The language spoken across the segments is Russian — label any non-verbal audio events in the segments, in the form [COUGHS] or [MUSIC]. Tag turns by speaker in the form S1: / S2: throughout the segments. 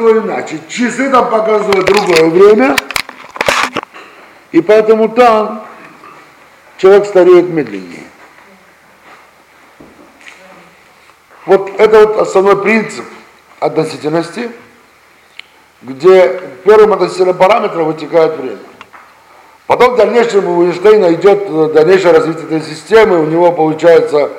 S1: было иначе. Часы там показывают другое время, и поэтому там человек стареет медленнее. Вот это вот основной принцип относительности, где первым относительным параметром вытекает время. Потом в дальнейшем у Эйнштейна идет дальнейшее развитие этой системы, у него получается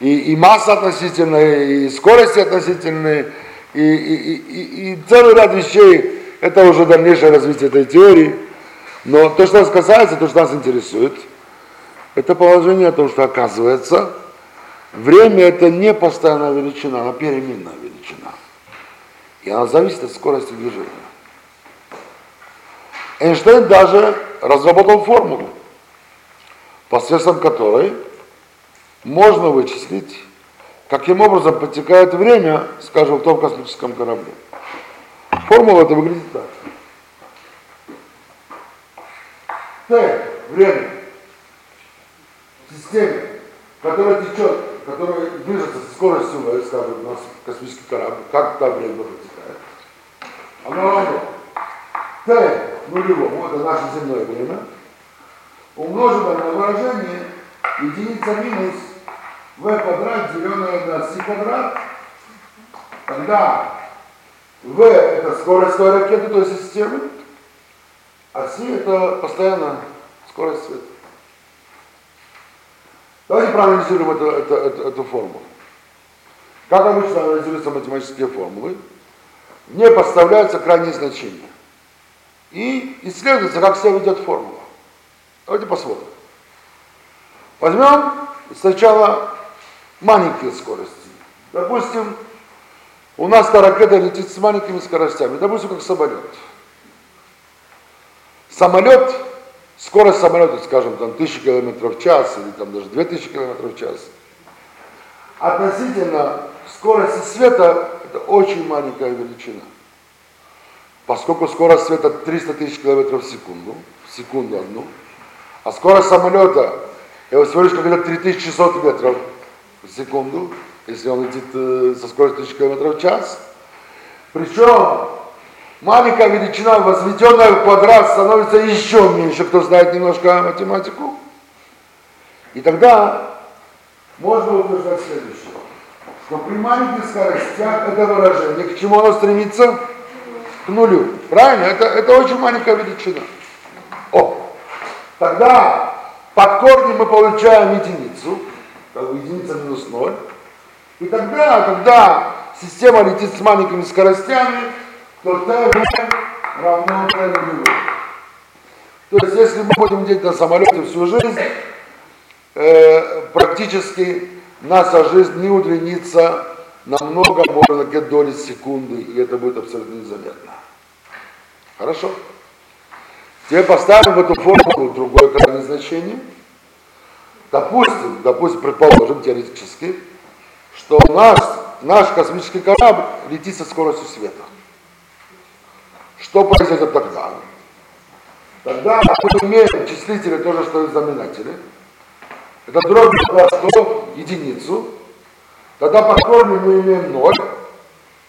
S1: и, и масса относительная, и скорость относительная, и, и, и, и целый ряд вещей, это уже дальнейшее развитие этой теории. Но то, что нас касается, то, что нас интересует, это положение о том, что оказывается, время это не постоянная величина, она переменная величина. И она зависит от скорости движения. Эйнштейн даже разработал формулу, посредством которой можно вычислить, каким образом потекает время, скажем, в том космическом корабле. Формула это выглядит так. Т, время, в системе, которая течет, которая движется со скоростью, скажем, у нас космический корабль, как там время протекает. Оно равно Т нулевому, это наше земное время, умноженное на выражение единица минус v квадрат, деленное на c квадрат, тогда v это скорость той ракеты, той системы, а c это постоянно скорость света. Давайте проанализируем эту, эту, эту, эту формулу. Как обычно анализируются математические формулы, не подставляются крайние значения. И исследуется, как себя ведет формула. Давайте посмотрим. Возьмем сначала маленькие скорости. Допустим, у нас та ракета летит с маленькими скоростями, допустим, как самолет. Самолет, скорость самолета, скажем, там 1000 км в час или там даже 2000 км в час, относительно скорости света это очень маленькая величина. Поскольку скорость света 300 тысяч километров в секунду, в секунду одну, а скорость самолета, я всего лишь как 3600 метров в секунду, если он летит со скоростью 1000 км в час. Причем маленькая величина, возведенная в квадрат, становится еще меньше, кто знает немножко математику. И тогда можно утверждать следующее, что при маленьких скоростях это выражение, к чему оно стремится? К нулю. Правильно? Это, это очень маленькая величина. О, тогда под корнем мы получаем единицу, как бы единица минус ноль. И тогда, когда система летит с маленькими скоростями, то t равно t нулю. То есть, если мы будем лететь на самолете всю жизнь, э, практически наша жизнь не удлинится намного, можно где доли секунды, и это будет абсолютно незаметно. Хорошо? Теперь поставим в эту формулу другое крайнее значение. Допустим, допустим, предположим теоретически, что у нас наш космический корабль летит со скоростью света. Что произойдет тогда? Тогда мы имеем числители тоже, что и знаменатели. Это дробь 100 единицу. Тогда по корню мы имеем 0.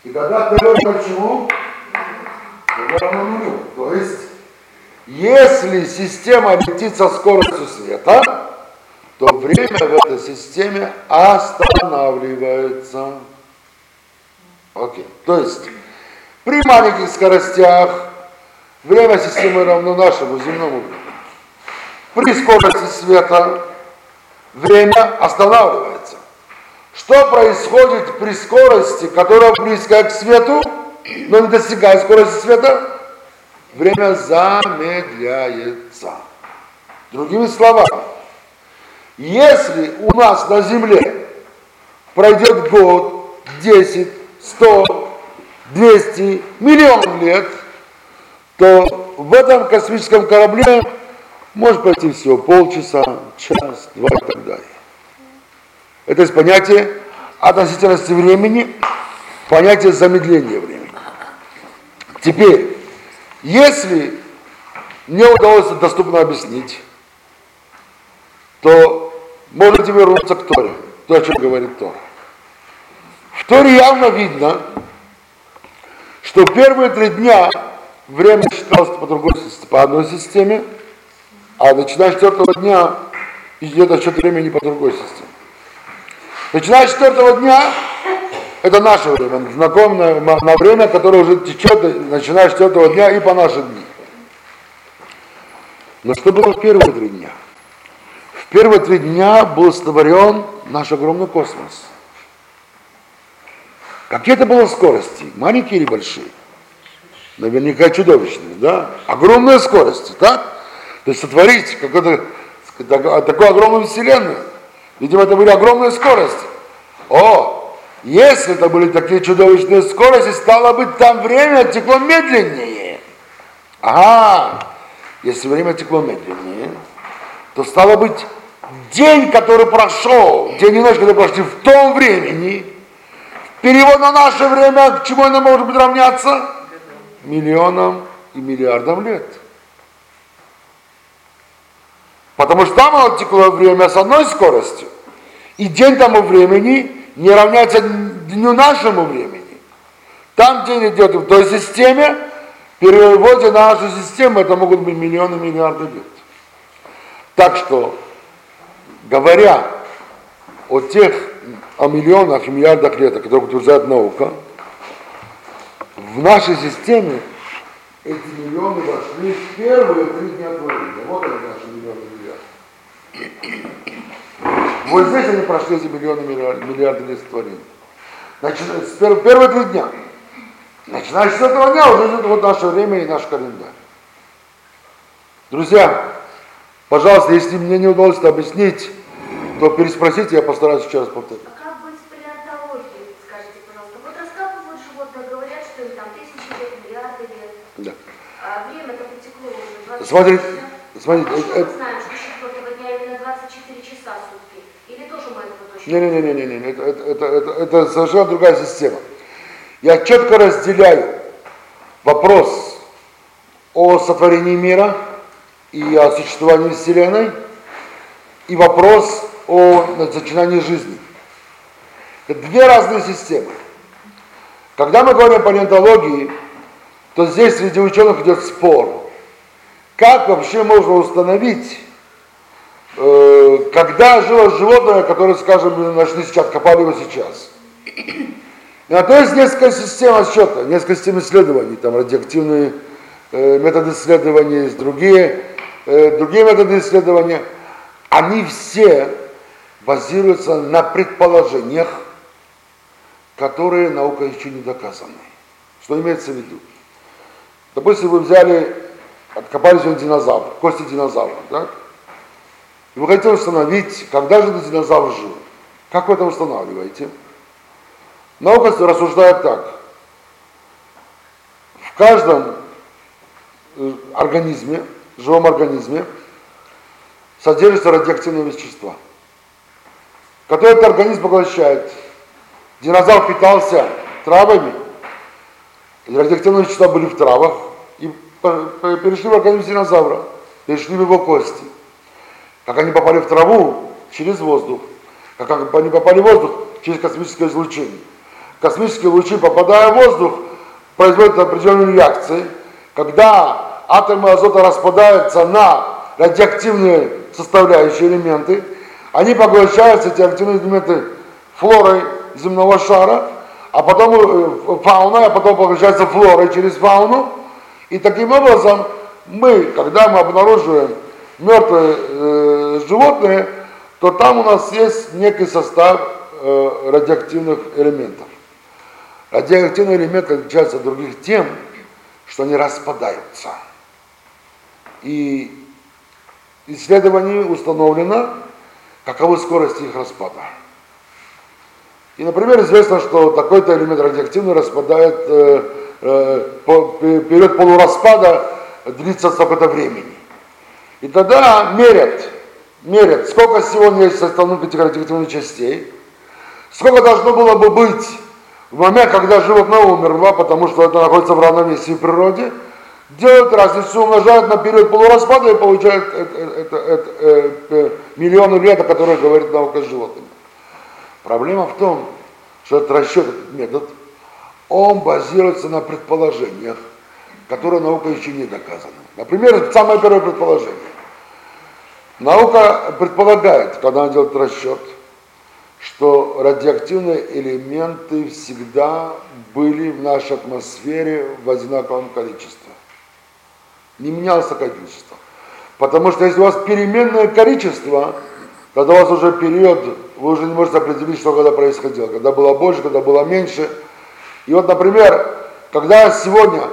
S1: И тогда t равно чему? То есть, если система летит со скоростью света, то время в этой системе останавливается. Окей. То есть, при маленьких скоростях время системы равно нашему земному времени. При скорости света время останавливается. Что происходит при скорости, которая близкая к свету, но не достигает скорости света? Время замедляется. Другими словами, если у нас на Земле пройдет год, 10, 100, 200, миллион лет, то в этом космическом корабле может пройти всего полчаса, час, два и так далее. Это есть понятие относительности времени, понятие замедления времени. Теперь, если не удалось доступно объяснить, то можете вернуться к Торе, то, о чем говорит Тора. В Торе явно видно, что первые три дня время считалось по другой по одной системе, а начиная с четвертого дня идет отсчет времени по другой системе. Начиная с четвертого дня, это наше время, знакомое на время, которое уже течет, начиная с четвертого дня и по нашим дни. Но что было в первые три дня? Первые три дня был сотворен наш огромный космос. Какие это было скорости? Маленькие или большие? Наверняка чудовищные, да? Огромные скорости, так? То есть сотворить какую-то такую огромную вселенную. Видимо, это были огромные скорости. О, если это были такие чудовищные скорости, стало быть, там время текло медленнее. Ага, если время текло медленнее, то стало быть, день, который прошел, день и ночь, который прошли в том времени, перевод на наше время, к чему оно может быть равняться? Миллионам и миллиардам лет. Потому что там текло время с одной скоростью, и день тому времени не равняется дню нашему времени. Там день идет в той системе, переводе на нашу систему это могут быть миллионы, миллиарды лет. Так что, говоря о тех, о миллионах и миллиардах лет, которые утверждает наука, в нашей системе эти миллионы вошли в первые три дня творения. Вот они наши миллионы миллиарды. Вот здесь они прошли эти миллионы миллиарды лет творения. Значит, с первые три дня. Начиная с этого дня уже идет вот наше время и наш календарь. Друзья, пожалуйста, если мне не удалось это объяснить, то переспросите, я постараюсь еще раз повторить.
S2: А как быть с палеонтологией, скажите, пожалуйста? Вот раскапывают животные, говорят, что им там тысячи лет, миллиарды лет.
S1: Да.
S2: А время-то потекло уже 24
S1: Смотрите,
S2: часа.
S1: смотрите,
S2: А что
S1: это-
S2: мы знаем, что четвертого дня именно 24 часа сутки? Или тоже мы этого точно
S1: Не-не-не-не-не, это, это, это, это, это совершенно другая система. Я четко разделяю вопрос о сотворении мира и о существовании Вселенной и вопрос о начинании жизни. Это две разные системы. Когда мы говорим о палеонтологии, то здесь среди ученых идет спор. Как вообще можно установить, э, когда жило животное, которое, скажем, нашли сейчас, откопали его сейчас. И на то есть несколько систем отсчета, несколько систем исследований, там радиоактивные э, методы исследования, есть другие, другие методы исследования. Они все базируются на предположениях, которые наука еще не доказаны. Что имеется в виду? Допустим, вы взяли, откопали сегодня динозавр, кости динозавра, так? И вы хотите установить, когда же этот динозавр жил. Как вы это устанавливаете? Наука рассуждает так. В каждом э, живом организме, содержатся радиоактивные вещества, которые этот организм поглощает. Динозавр питался травами, радиоактивные вещества были в травах, и перешли в организм динозавра, перешли в его кости. Как они попали в траву? Через воздух. Как они попали в воздух? Через космическое излучение. Космические лучи, попадая в воздух, производят определенные реакции. Когда атомы азота распадаются на радиоактивные составляющие элементы, они поглощаются, эти активные элементы, флорой земного шара, а потом э, фауной, а потом поглощаются флорой через фауну. И таким образом мы, когда мы обнаруживаем мертвые э, животные, то там у нас есть некий состав э, радиоактивных элементов. Радиоактивные элементы отличаются от других тем, что они распадаются. И исследованием установлено, каковы скорости их распада. И, например, известно, что такой-то элемент радиоактивный распадает, э, э, по, пе- период полураспада длится столько-то времени. И тогда мерят, мерят, сколько сегодня есть составных этих радиоактивных частей, сколько должно было бы быть в момент, когда животное умерло, потому что это находится в равновесии в природе, делают разницу, умножают на период полураспада и получают это, это- это, э, э, миллионы лет, о которых говорит наука с животными. Проблема в том, что этот расчет, этот метод, он базируется на предположениях, которые наука еще не доказаны. Например, самое первое предположение. Наука предполагает, когда она делает расчет, что радиоактивные элементы всегда были в нашей атмосфере в одинаковом количестве. Не менялось количество. Потому что если у вас переменное количество, когда у вас уже период, вы уже не можете определить, что когда происходило. Когда было больше, когда было меньше. И вот, например, когда сегодня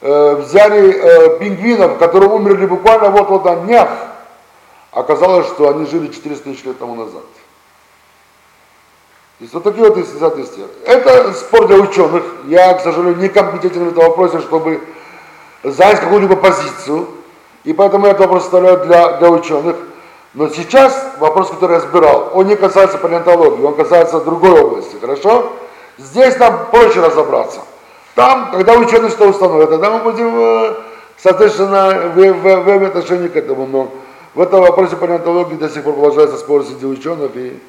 S1: э, взяли э, пингвинов, которые умерли буквально вот-вот на днях, оказалось, что они жили 400 тысяч лет тому назад. Есть вот такие вот исследовательства. Это спор для ученых. Я, к сожалению, не компетентен в этом вопросе, чтобы занять какую-либо позицию. И поэтому я вопрос оставляю для, для ученых. Но сейчас вопрос, который я разбирал, он не касается палеонтологии, он касается другой области, хорошо? Здесь нам проще разобраться. Там, когда ученые что установят, тогда мы будем, э, соответственно, в, в, в отношении к этому. Но в этом вопросе палеонтологии до сих пор продолжается спор среди ученых, и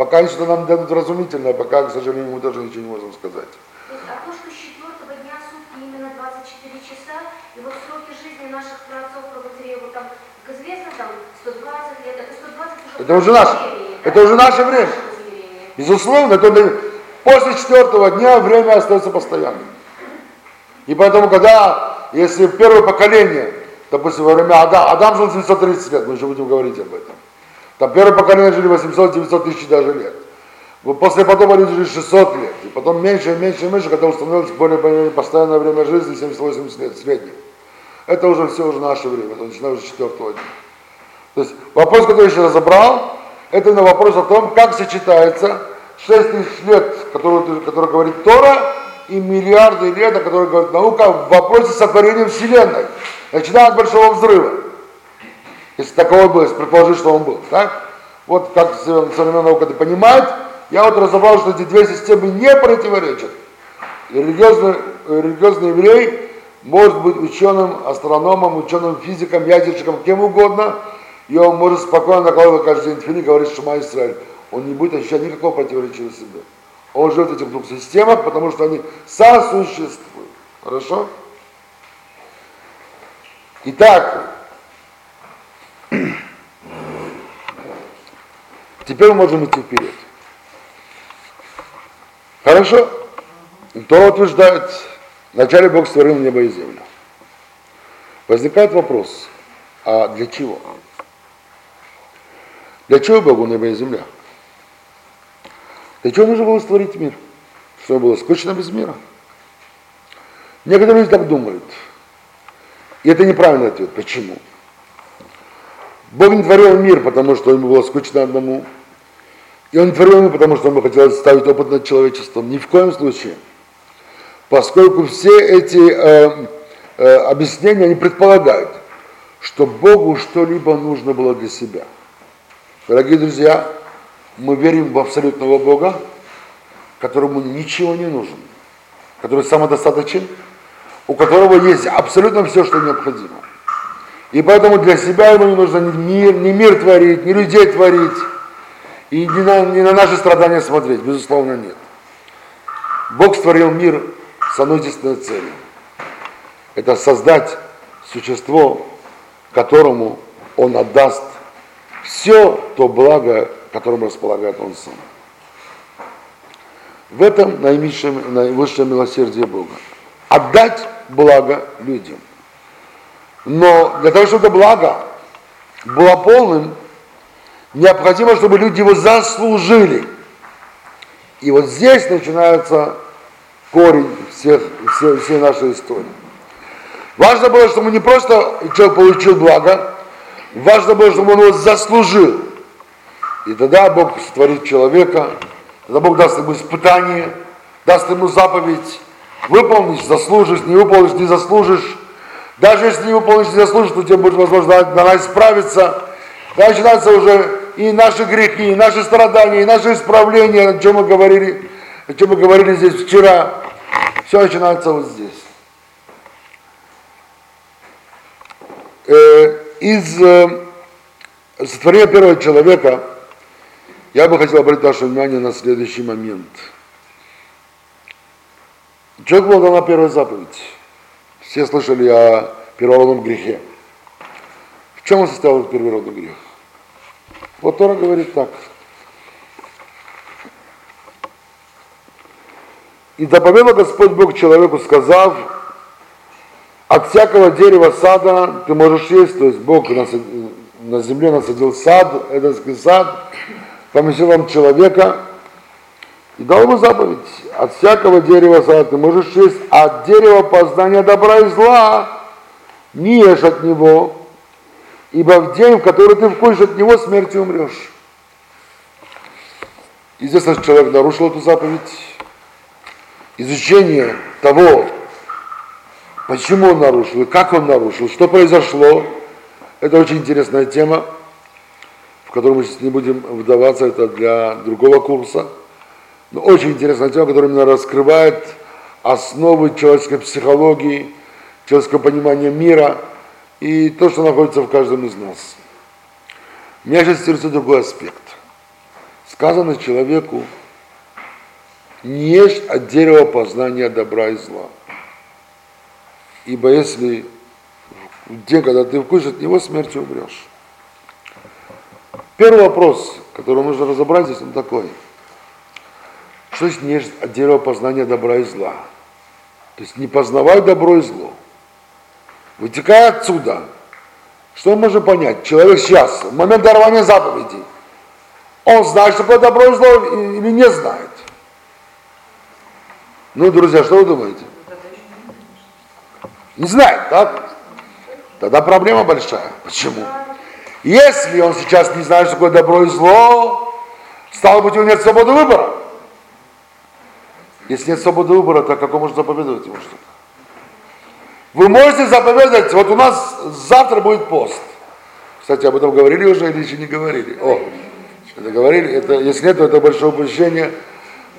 S1: Пока они что-то нам дадут разумительное, пока, к сожалению, мы тоже ничего не можем сказать.
S2: То есть, а то, что с четвертого дня сутки именно 24 часа, и вот сроки жизни наших праотцов, правотерей, вот там, как известно, там 120 лет, это 120 уже...
S1: Это уже наше, это уже наше время. Безусловно, это после четвертого дня время остается постоянным. И поэтому, когда, если первое поколение, допустим, во время Адама, Адам жил 730 лет, мы еще будем говорить об этом. Там первое поколение жили 800-900 тысяч даже лет. После потома люди жили 600 лет. И потом меньше и меньше и меньше, когда установилось более постоянное время жизни, 70-80 лет средних. Это уже все уже наше время, это начиная уже с четвертого дня. То есть вопрос, который я еще разобрал, это на вопрос о том, как сочетается 6 тысяч лет, который, говорит Тора, и миллиарды лет, о которых говорит наука, в вопросе сотворения Вселенной, начиная от Большого Взрыва если таковой был, если предположить, что он был. Так? Вот как современная наука это понимает, я вот разобрал, что эти две системы не противоречат. Религиозный, религиозный еврей может быть ученым, астрономом, ученым, физиком, ядерщиком, кем угодно, и он может спокойно накладывать каждый день фили, говорить Шума Израиль. Он не будет ощущать никакого противоречия в себе. Он живет в этих двух системах, потому что они сосуществуют. Хорошо? Итак, [CLEARS THROAT] Теперь мы можем идти вперед. Хорошо? То утверждает, вначале Бог створил небо и землю. Возникает вопрос, а для чего? Для чего Богу небо и земля? Для чего нужно было створить мир? Чтобы было скучно без мира? Некоторые люди так думают. И это неправильный ответ. Почему? Бог не творил мир, потому что ему было скучно одному. И он творил мир, потому что ему хотелось ставить опыт над человечеством. Ни в коем случае. Поскольку все эти э, э, объяснения, они предполагают, что Богу что-либо нужно было для себя. Дорогие друзья, мы верим в абсолютного Бога, которому ничего не нужно, который самодостаточен, у которого есть абсолютно все, что необходимо. И поэтому для себя ему не нужно ни мир, ни мир творить, ни людей творить, и не на, не на наши страдания смотреть, безусловно, нет. Бог створил мир с одной единственной целью. Это создать существо, которому Он отдаст все то благо, которым располагает Он сам. В этом наивысшее, наивысшее милосердие Бога. Отдать благо людям. Но для того, чтобы это благо было полным, необходимо, чтобы люди его заслужили. И вот здесь начинается корень всех, всей, всей нашей истории. Важно было, чтобы не просто человек получил благо, важно было, чтобы он его заслужил. И тогда Бог сотворит человека, тогда Бог даст ему испытание, даст ему заповедь, выполнишь, заслужишь, не выполнишь, не заслужишь, даже если не выполнишь, не заслужишь, то тебе будет возможно на нас справиться. Начинаются уже и наши грехи, и наши страдания, и наши исправления, о чем мы говорили, о чем мы говорили здесь вчера. Все начинается вот здесь. Э, из э, сотворения первого человека я бы хотел обратить ваше внимание на следующий момент. Человек был дана первая заповедь. Все слышали о первородном грехе. В чем он состоял этот первородный грех? Вот Тора говорит так. И заповедал Господь Бог человеку, сказав, от всякого дерева сада ты можешь есть, то есть Бог на, земле насадил сад, Эденский сад, поместил вам человека и дал ему заповедь. От всякого дерева сада ты можешь есть, а от дерева познания добра и зла не ешь от него, ибо в день, в который ты вкусишь от него, смертью умрешь. Известно, что человек нарушил эту заповедь. Изучение того, почему он нарушил как он нарушил, что произошло, это очень интересная тема, в которую мы сейчас не будем вдаваться, это для другого курса. Но очень интересная тема, которая именно раскрывает основы человеческой психологии, человеческого понимания мира – и то, что находится в каждом из нас. Меня сейчас интересует другой аспект. Сказано человеку, не ешь от дерева познания добра и зла. Ибо если в день, когда ты вкусишь от него, смертью умрешь. Первый вопрос, который нужно разобрать здесь, он такой. Что значит не ешь от дерева познания добра и зла? То есть не познавай добро и зло. Вытекая отсюда, что мы можем понять? Человек сейчас, в момент дарования заповедей, он знает, что такое добро и зло, или не знает? Ну, друзья, что вы думаете? Не знает, так? Тогда проблема большая. Почему? Если он сейчас не знает, что такое добро и зло, стало быть, у него нет свободы выбора. Если нет свободы выбора, то как он может заповедовать ему что-то? Вы можете заповедать, вот у нас завтра будет пост. Кстати, об этом говорили уже или еще не говорили? О, это говорили, это, если нет, то это большое упущение.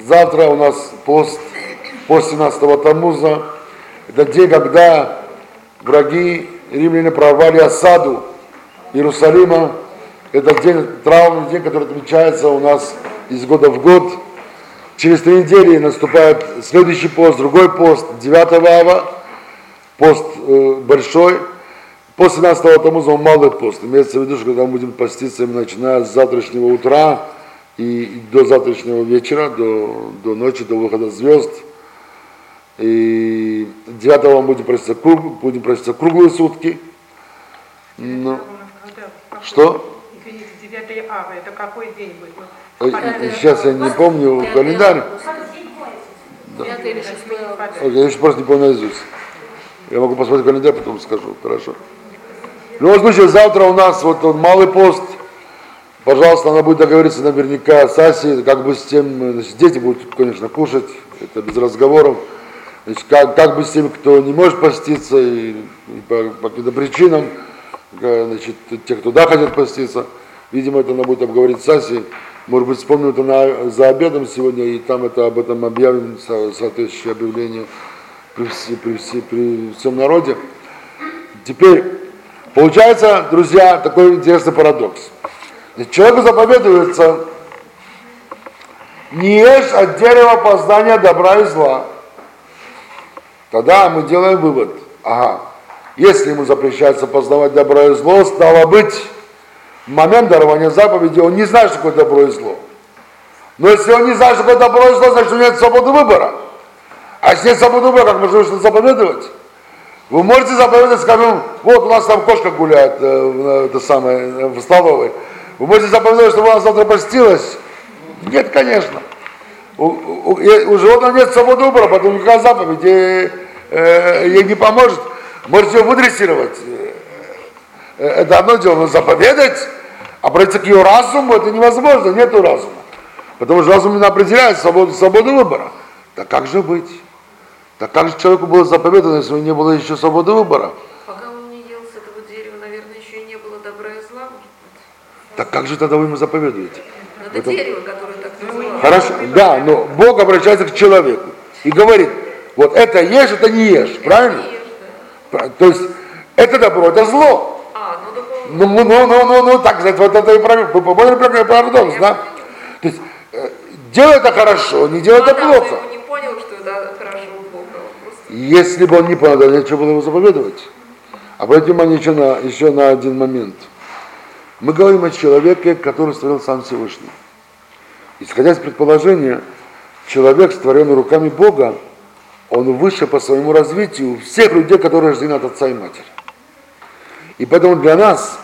S1: Завтра у нас пост, пост 17 Тамуза. Это день, когда враги римляне прорвали осаду Иерусалима. Это день, траурный день, который отмечается у нас из года в год. Через три недели наступает следующий пост, другой пост, 9 ава пост э, большой, после 17 Тамуза малый пост. Имеется в виду, что когда мы будем поститься, начиная с завтрашнего утра и до завтрашнего вечера, до, до ночи, до выхода звезд. И 9 мы будем проситься, круг, будем проситься круглые сутки.
S3: Ну,
S1: что?
S3: Извините, 9 ава, это какой день будет?
S1: Э, сейчас я не помню календарь.
S3: Да.
S1: Я еще просто не помню наизусть. Я могу посмотреть календарь, потом скажу. Хорошо. В любом случае, завтра у нас вот он, малый пост. Пожалуйста, она будет договориться наверняка с Асей, как бы с тем, значит, дети будут, конечно, кушать, это без разговоров. Значит, как, как бы с теми, кто не может поститься и, и по, по каким-то причинам, значит, те, кто да хотят поститься, видимо, это она будет обговорить с Асей. Может быть, вспомним это за обедом сегодня, и там это об этом объявим, со, соответствующее объявление при, все, при, все, при всем народе. Теперь, получается, друзья, такой интересный парадокс. Человеку заповедуется не ешь от дерева познания добра и зла. Тогда мы делаем вывод. Ага, если ему запрещается познавать добро и зло, стало быть, в момент дарования заповеди он не знает, что такое добро и зло. Но если он не знает, что такое добро и зло, значит у него нет свободы выбора. А если нет свободы выбора, как можно что заповедовать? Вы можете заповедовать, скажем, вот у нас там кошка гуляет, э, это самое, э, в столовой. Вы можете заповедовать, чтобы она завтра постилась? Нет, конечно. У, у, у животного нет свободы выбора, поэтому никакая заповедь ей, э, ей не поможет. Можете ее выдрессировать. Э, это одно дело, но заповедать, обратиться к ее разуму, это невозможно, нету разума. Потому что разум именно определяет свободу, свободу выбора. Так как же быть? Так как же человеку было заповедано, если у него не было еще свободы выбора?
S4: Пока он не ел с этого дерева, наверное, еще и не было добра и зла.
S1: Так как же тогда вы ему заповедуете?
S4: Это
S1: Это-
S4: дерево, которое.
S1: Хорошо, да, но Бог обращается к человеку и говорит, вот это ешь, это не ешь, правильно? То есть это добро, это зло.
S4: А, ну.
S1: Ну, ну, ну, ну, ну, ну, так вот это и про- вы поняли парадокс, да? То есть э, делай это хорошо, не делай это плохо.
S4: не понял, что это хорошо.
S1: Если бы он не понял, то нечего было ему заповедовать. Обратите внимание еще на, еще на один момент. Мы говорим о человеке, который створил сам Всевышний. Исходя из предположения, человек, створенный руками Бога, он выше по своему развитию всех людей, которые рождены от отца и матери. И поэтому для нас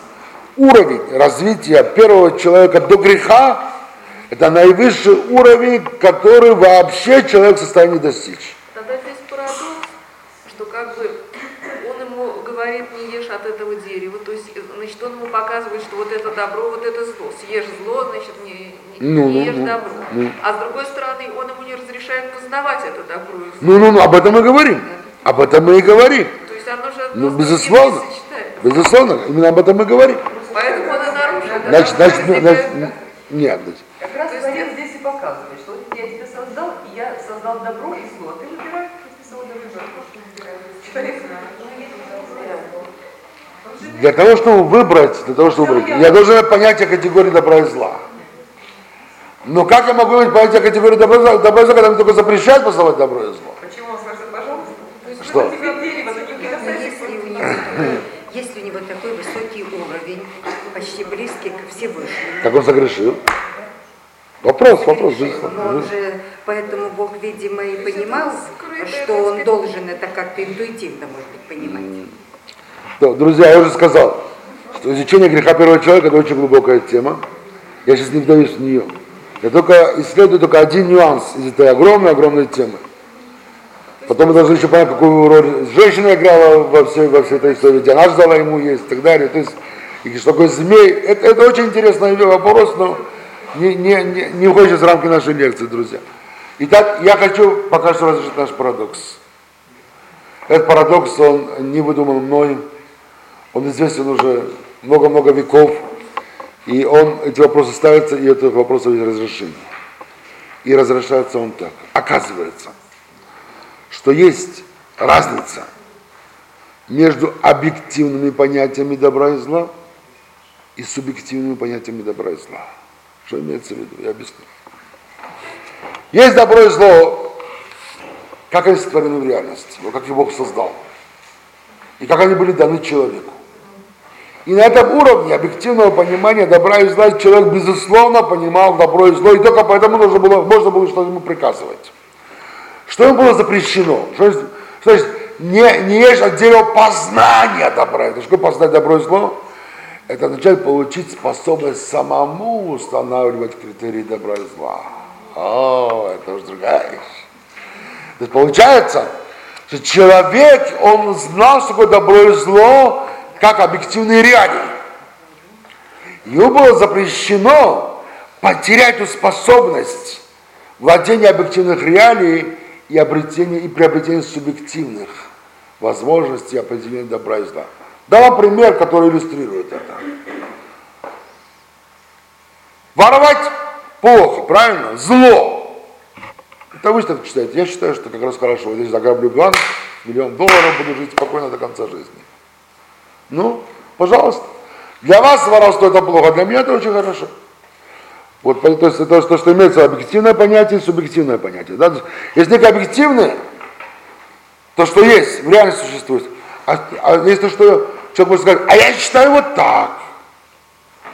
S1: уровень развития первого человека до греха – это наивысший уровень, который вообще человек в состоянии достичь.
S4: Тогда здесь парадокс, что как бы он ему говорит, не ешь от этого дерева, то есть, значит, он ему показывает, что вот это добро, вот это зло. Съешь зло, значит, не,
S1: Ну,
S4: не
S1: ну,
S4: ешь
S1: ну,
S4: добро.
S1: ну.
S4: А с другой стороны, он ему не разрешает познавать это добро.
S1: Ну, ну, ну, об этом мы говорим. Об этом мы и говорим.
S4: То есть оно же
S1: Ну, безусловно. Безусловно, именно об этом мы говорим.
S4: Поэтому он и нарушил. да?
S1: Значит, значит,
S4: Если
S1: значит,
S4: бы-
S1: нет, значит,
S5: Как раз
S4: То есть
S5: Творец здесь и показывает, что я тебя создал, и я создал добро и зло. Ты выбираешь, свобода выбора, то, что выбираешь.
S1: для того, чтобы выбрать, для того, чтобы выбрать, я должен иметь понятие категории добра и зла. Но как я могу иметь понятие категории добра и зла, добра и зла, когда мне только запрещают познавать добро и зло?
S5: Почему он скажет, пожалуйста?
S1: Что?
S6: если у него такой, высокий уровень, почти близкий к Всевышнему,
S1: Как он согрешил? Вопрос, вопрос.
S6: но он же, поэтому Бог, видимо, и понимал, что он должен это как-то интуитивно, может быть, понимать.
S1: Да, друзья, я уже сказал, что изучение греха первого человека это очень глубокая тема. Я сейчас не вдаюсь в нее. Я только исследую только один нюанс из этой огромной-огромной темы. Потом мы должны еще понять, какую роль женщина играла во всей, во всей этой истории, где она ждала ему есть и так далее. То есть, и что такое змей. Это, это очень интересный вопрос, но не, не, не, не уходит из рамки нашей лекции, друзья. Итак, я хочу пока что разрешить наш парадокс. Этот парадокс, он не выдуман мной, он известен уже много-много веков, и он, эти вопросы ставятся, и этих вопросов есть разрешение. И разрешается он так. Оказывается, что есть разница между объективными понятиями добра и зла и субъективными понятиями добра и зла. Что имеется в виду? Я объясню. Есть добро и зло, как они сотворены в реальности, вот как их Бог создал, и как они были даны человеку. И на этом уровне объективного понимания добра и зла человек безусловно понимал добро и зло, и только поэтому нужно было, можно было что-то ему приказывать. Что ему было запрещено? Что, что значит, не, не ешь от дерева познания добра. Это что познать добро и зло? Это означает получить способность самому устанавливать критерии добра и зла. О, это уже другая вещь. То есть получается, что человек, он знал, что такое добро и зло, как объективные реалии. Ему было запрещено потерять эту способность владения объективных реалий и, обретения, и приобретения субъективных возможностей определения добра и зла. Дам вам пример, который иллюстрирует это. Воровать плохо, правильно? Зло. Это вы так считаете. Я считаю, что как раз хорошо. Вот если заграблю банк, миллион долларов, буду жить спокойно до конца жизни. Ну, пожалуйста. Для вас воровство это плохо, для меня это очень хорошо. Вот, то есть это то, что имеется объективное понятие и субъективное понятие. Да? Есть некое объективное, то, что есть, в реальности существует. А, а есть то, что человек может сказать, а я считаю вот так,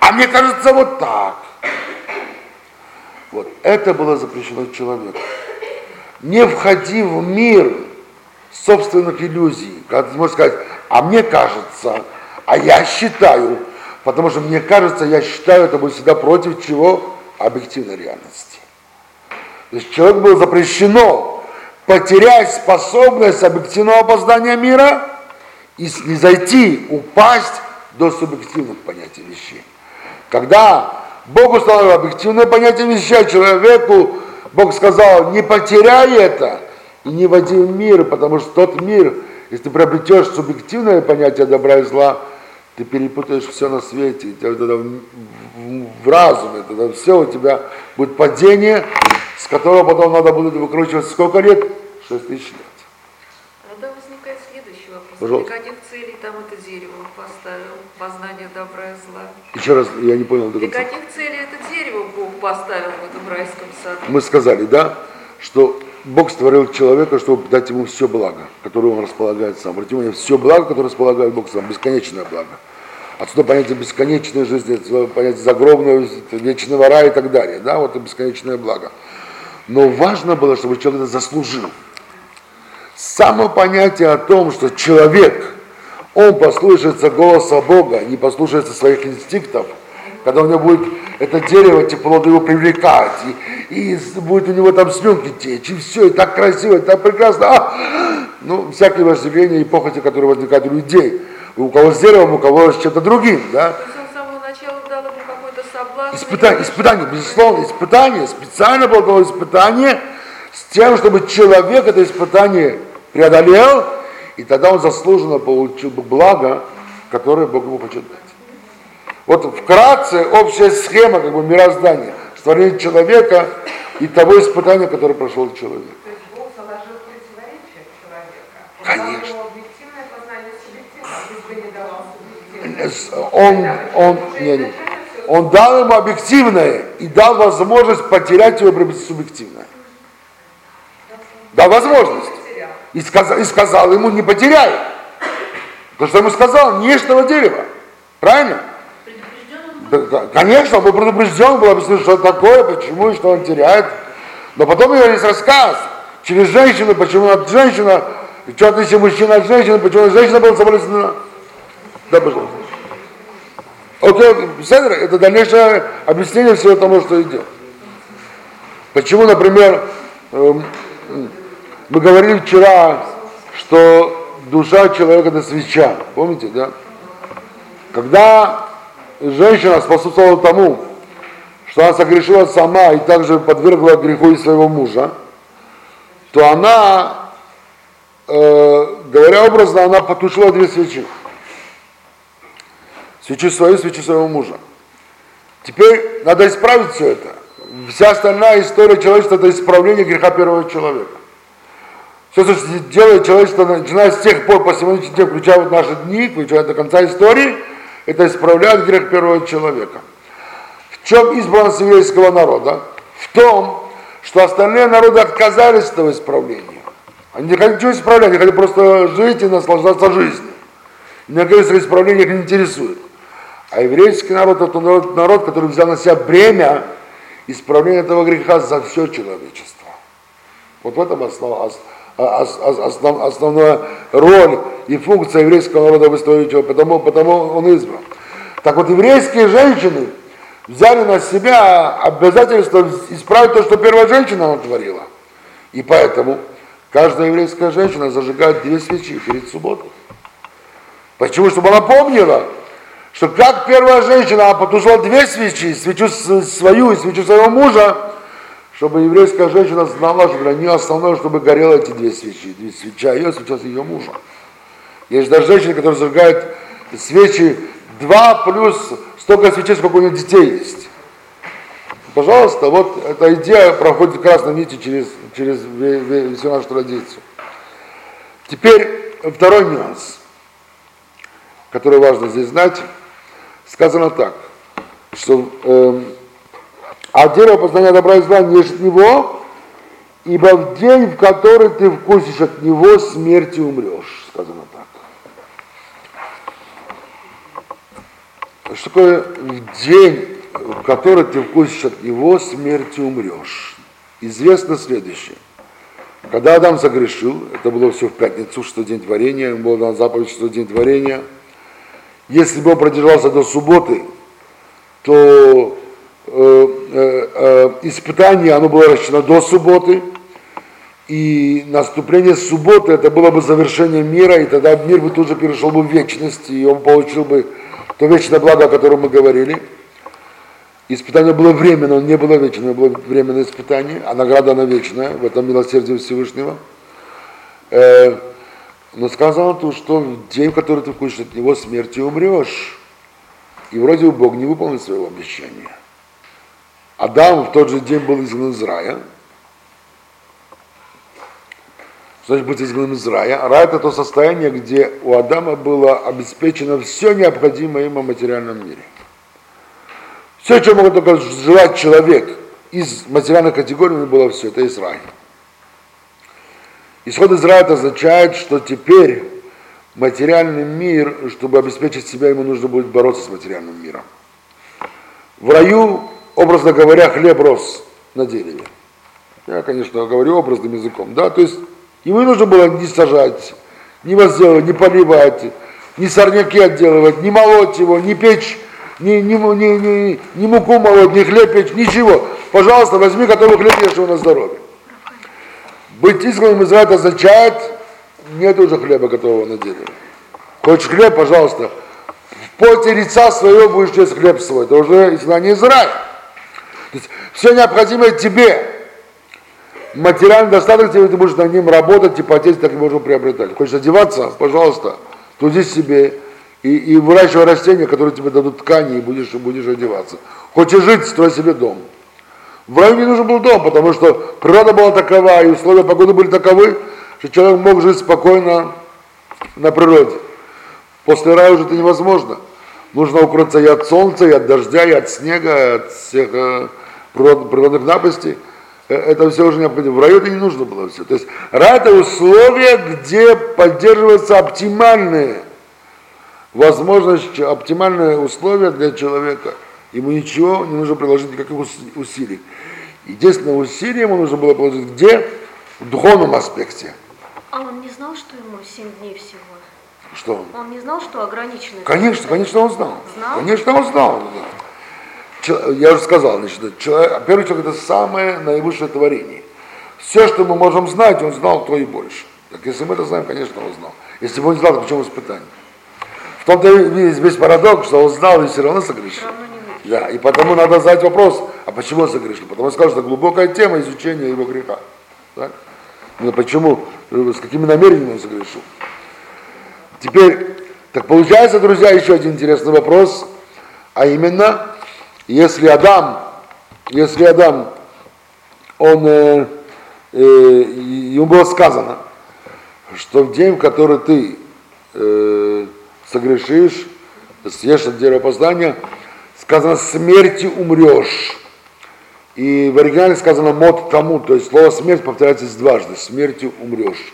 S1: а мне кажется вот так. Вот это было запрещено человеку. Не входи в мир собственных иллюзий. Ты можешь сказать, а мне кажется, а я считаю, потому что мне кажется, я считаю, это будет всегда против чего? Объективной реальности. То есть человеку было запрещено потерять способность объективного познания мира и не зайти, упасть до субъективных понятий вещей. Когда Бог установил объективное понятие вещей, человеку Бог сказал, не потеряй это и не в мир, потому что тот мир, если ты приобретешь субъективное понятие добра и зла, ты перепутаешь все на свете, тебя тогда в, в- в разуме, тогда все у тебя будет падение, с которого потом надо будет выкручиваться сколько лет? Шесть тысяч лет.
S4: Тогда возникает следующий вопрос.
S1: Пожалуйста.
S4: Для каких целей там это дерево поставил? Познание добра и зла.
S1: Еще раз, я не понял до
S4: Для
S1: конца.
S4: каких целей это дерево Бог поставил в этом райском саду?
S1: Мы сказали, да, что Бог створил человека, чтобы дать ему все благо, которое он располагает сам. Обратите внимание, все благо, которое располагает Бог сам, бесконечное благо. Отсюда понятие бесконечной жизни, отсюда понятие загробного, вечного рая и так далее. Да, вот это бесконечное благо. Но важно было, чтобы человек это заслужил. Само понятие о том, что человек, он послушается голоса Бога, не послушается своих инстинктов, когда у него будет это дерево, эти плоды его привлекать, и, и будет у него там слюнки течь, и все, и так красиво, и так прекрасно. А! Ну, всякие вожделения и похоти, которые возникают у людей. У кого с деревом, у кого с чем-то другим, да. Испытание, испытание, безусловно, испытание, специально было дано испытание с тем, чтобы человек это испытание преодолел, и тогда он заслуженно получил бы благо, которое Бог ему дать. Вот вкратце общая схема как бы мироздания, створения человека и того испытания, которое прошел человек.
S3: То есть Бог заложил противоречие человека. Он
S1: Конечно.
S3: дал ему объективное познание субъективного, если бы не давал субъективное.
S1: С- Он, он, не, не. он дал ему объективное и дал возможность потерять его приобрести субъективное. Дал возможность. И сказал, и сказал ему, не потеряй. То, что ему сказал, не ешь того дерева. Правильно? Конечно, он был предупрежден, был объяснено, что такое, почему и что он теряет. Но потом у него есть рассказ через женщину, почему она женщина, и что отличие мужчина от женщины, почему женщина была соболезнена. Да, пожалуйста. Окей, Седр, это дальнейшее объяснение всего тому, что идет. Почему, например, эм, мы говорили вчера, что душа человека это свеча. Помните, да? Когда женщина способствовала тому, что она согрешила сама и также подвергла греху и своего мужа, то она, э, говоря образно, она потушила две свечи. Свечу свою, свечу своего мужа. Теперь надо исправить все это. Вся остальная история человечества это исправление греха первого человека. Все, что делает человечество, начиная с тех пор по сегодняшний день, включая вот наши дни, включая до конца истории, это исправляет грех первого человека. В чем избранность еврейского народа? В том, что остальные народы отказались от этого исправления. Они не хотели ничего исправлять, они хотели просто жить и наслаждаться жизнью. Никакое исправление их не интересует. А еврейский народ это народ, народ, который взял на себя бремя исправления этого греха за все человечество. Вот в этом основа, ос- ос- ос- основ- основная роль и функция еврейского народа в истории потому, потому он избран. Так вот, еврейские женщины взяли на себя обязательство исправить то, что первая женщина натворила. И поэтому каждая еврейская женщина зажигает две свечи перед субботой. Почему? Чтобы она помнила, что как первая женщина потушила две свечи, свечу свою и свечу своего мужа, чтобы еврейская женщина знала, что для нее основное, чтобы горело эти две свечи. Две свеча ее, свеча ее мужа. Есть даже женщины, которые зажигают свечи два плюс столько свечей, сколько у них детей есть. Пожалуйста, вот эта идея проходит красной нити через, через всю нашу традицию. Теперь второй нюанс, который важно здесь знать. Сказано так, что эм, а дерево познания добра и зла не ешь от него, ибо в день, в который ты вкусишь от него, смерти умрешь. Сказано так. Что такое в день, в который ты вкусишь от него, смерти умрешь? Известно следующее. Когда Адам согрешил, это было все в пятницу, что день творения, ему было дана заповедь, что день творения. Если бы он продержался до субботы, то испытание, оно было рассчитано до субботы, и наступление субботы, это было бы завершение мира, и тогда мир бы тут же перешел бы в вечность, и он получил бы то вечное благо, о котором мы говорили. Испытание было временно, не было вечное, было временное испытание, а награда она вечная, в этом милосердие Всевышнего. Но сказано тут, что в день, который ты вкусишь от него, смерти умрешь. И вроде бы Бог не выполнил своего обещания. Адам в тот же день был изгнан из рая. Значит быть изгнанным из рая? Рай это то состояние, где у Адама было обеспечено все необходимое ему в материальном мире. Все, что мог только желать человек из материальных категорий, было все, это есть рай. Исход Израиля означает, что теперь материальный мир, чтобы обеспечить себя, ему нужно будет бороться с материальным миром. В раю, образно говоря, хлеб рос на дереве. Я, конечно, говорю образным языком, да, то есть ему не нужно было не сажать, не возделывать, не поливать, не сорняки отделывать, не молоть его, не печь, не, не, не, не, не муку молоть, не хлеб печь, ничего. Пожалуйста, возьми готовый хлеб, ешь его на здоровье. Быть изгнанным из Израиля означает, нет уже хлеба готового на дереве. Хочешь хлеб, пожалуйста, в поте лица своего будешь есть хлеб свой. Это уже изгнание Израиля. То все необходимое тебе, материальный достаток тебе, ты будешь на ним работать и потеть, так и можешь приобретать. Хочешь одеваться, пожалуйста, труди себе и, и выращивай растения, которые тебе дадут ткани, и будешь, будешь одеваться. Хочешь жить, строй себе дом. В раю не нужен был дом, потому что природа была такова, и условия погоды были таковы, что человек мог жить спокойно на природе. После рая уже это невозможно. Нужно укрыться и от солнца, и от дождя, и от снега, и от всех э, природных напастей. Э, это все уже необходимо. В раю это не нужно было все. То есть рай это условия, где поддерживаются оптимальные возможности, оптимальные условия для человека. Ему ничего не нужно приложить, никаких усилий. Единственное усилие ему нужно было положить где? В духовном аспекте.
S2: А он не знал, что ему 7 дней всего?
S1: Что он?
S2: Он не знал, что ограниченный?
S1: Конечно, конечно, он знал.
S2: Знал?
S1: Конечно, он знал. Да. Я уже сказал, значит, человек, первый человек это самое наивысшее творение. Все, что мы можем знать, он знал, то и больше. Так если мы это знаем, конечно, он знал. Если бы он не знал, то почему испытание? В том-то весь, весь парадокс, что он знал и все равно согрешил. Да, и потому надо задать вопрос, а почему он согрешил? Потому что это глубокая тема изучения его греха. Так? Ну, почему, с какими намерениями он согрешил? Теперь, так получается, друзья, еще один интересный вопрос, а именно, если Адам, если Адам, он, э, э, ему было сказано, что в день, в который ты э, согрешишь, съешь от дерева познания, сказано смерти умрешь. И в оригинале сказано мод тому, то есть слово смерть повторяется дважды, смертью умрешь.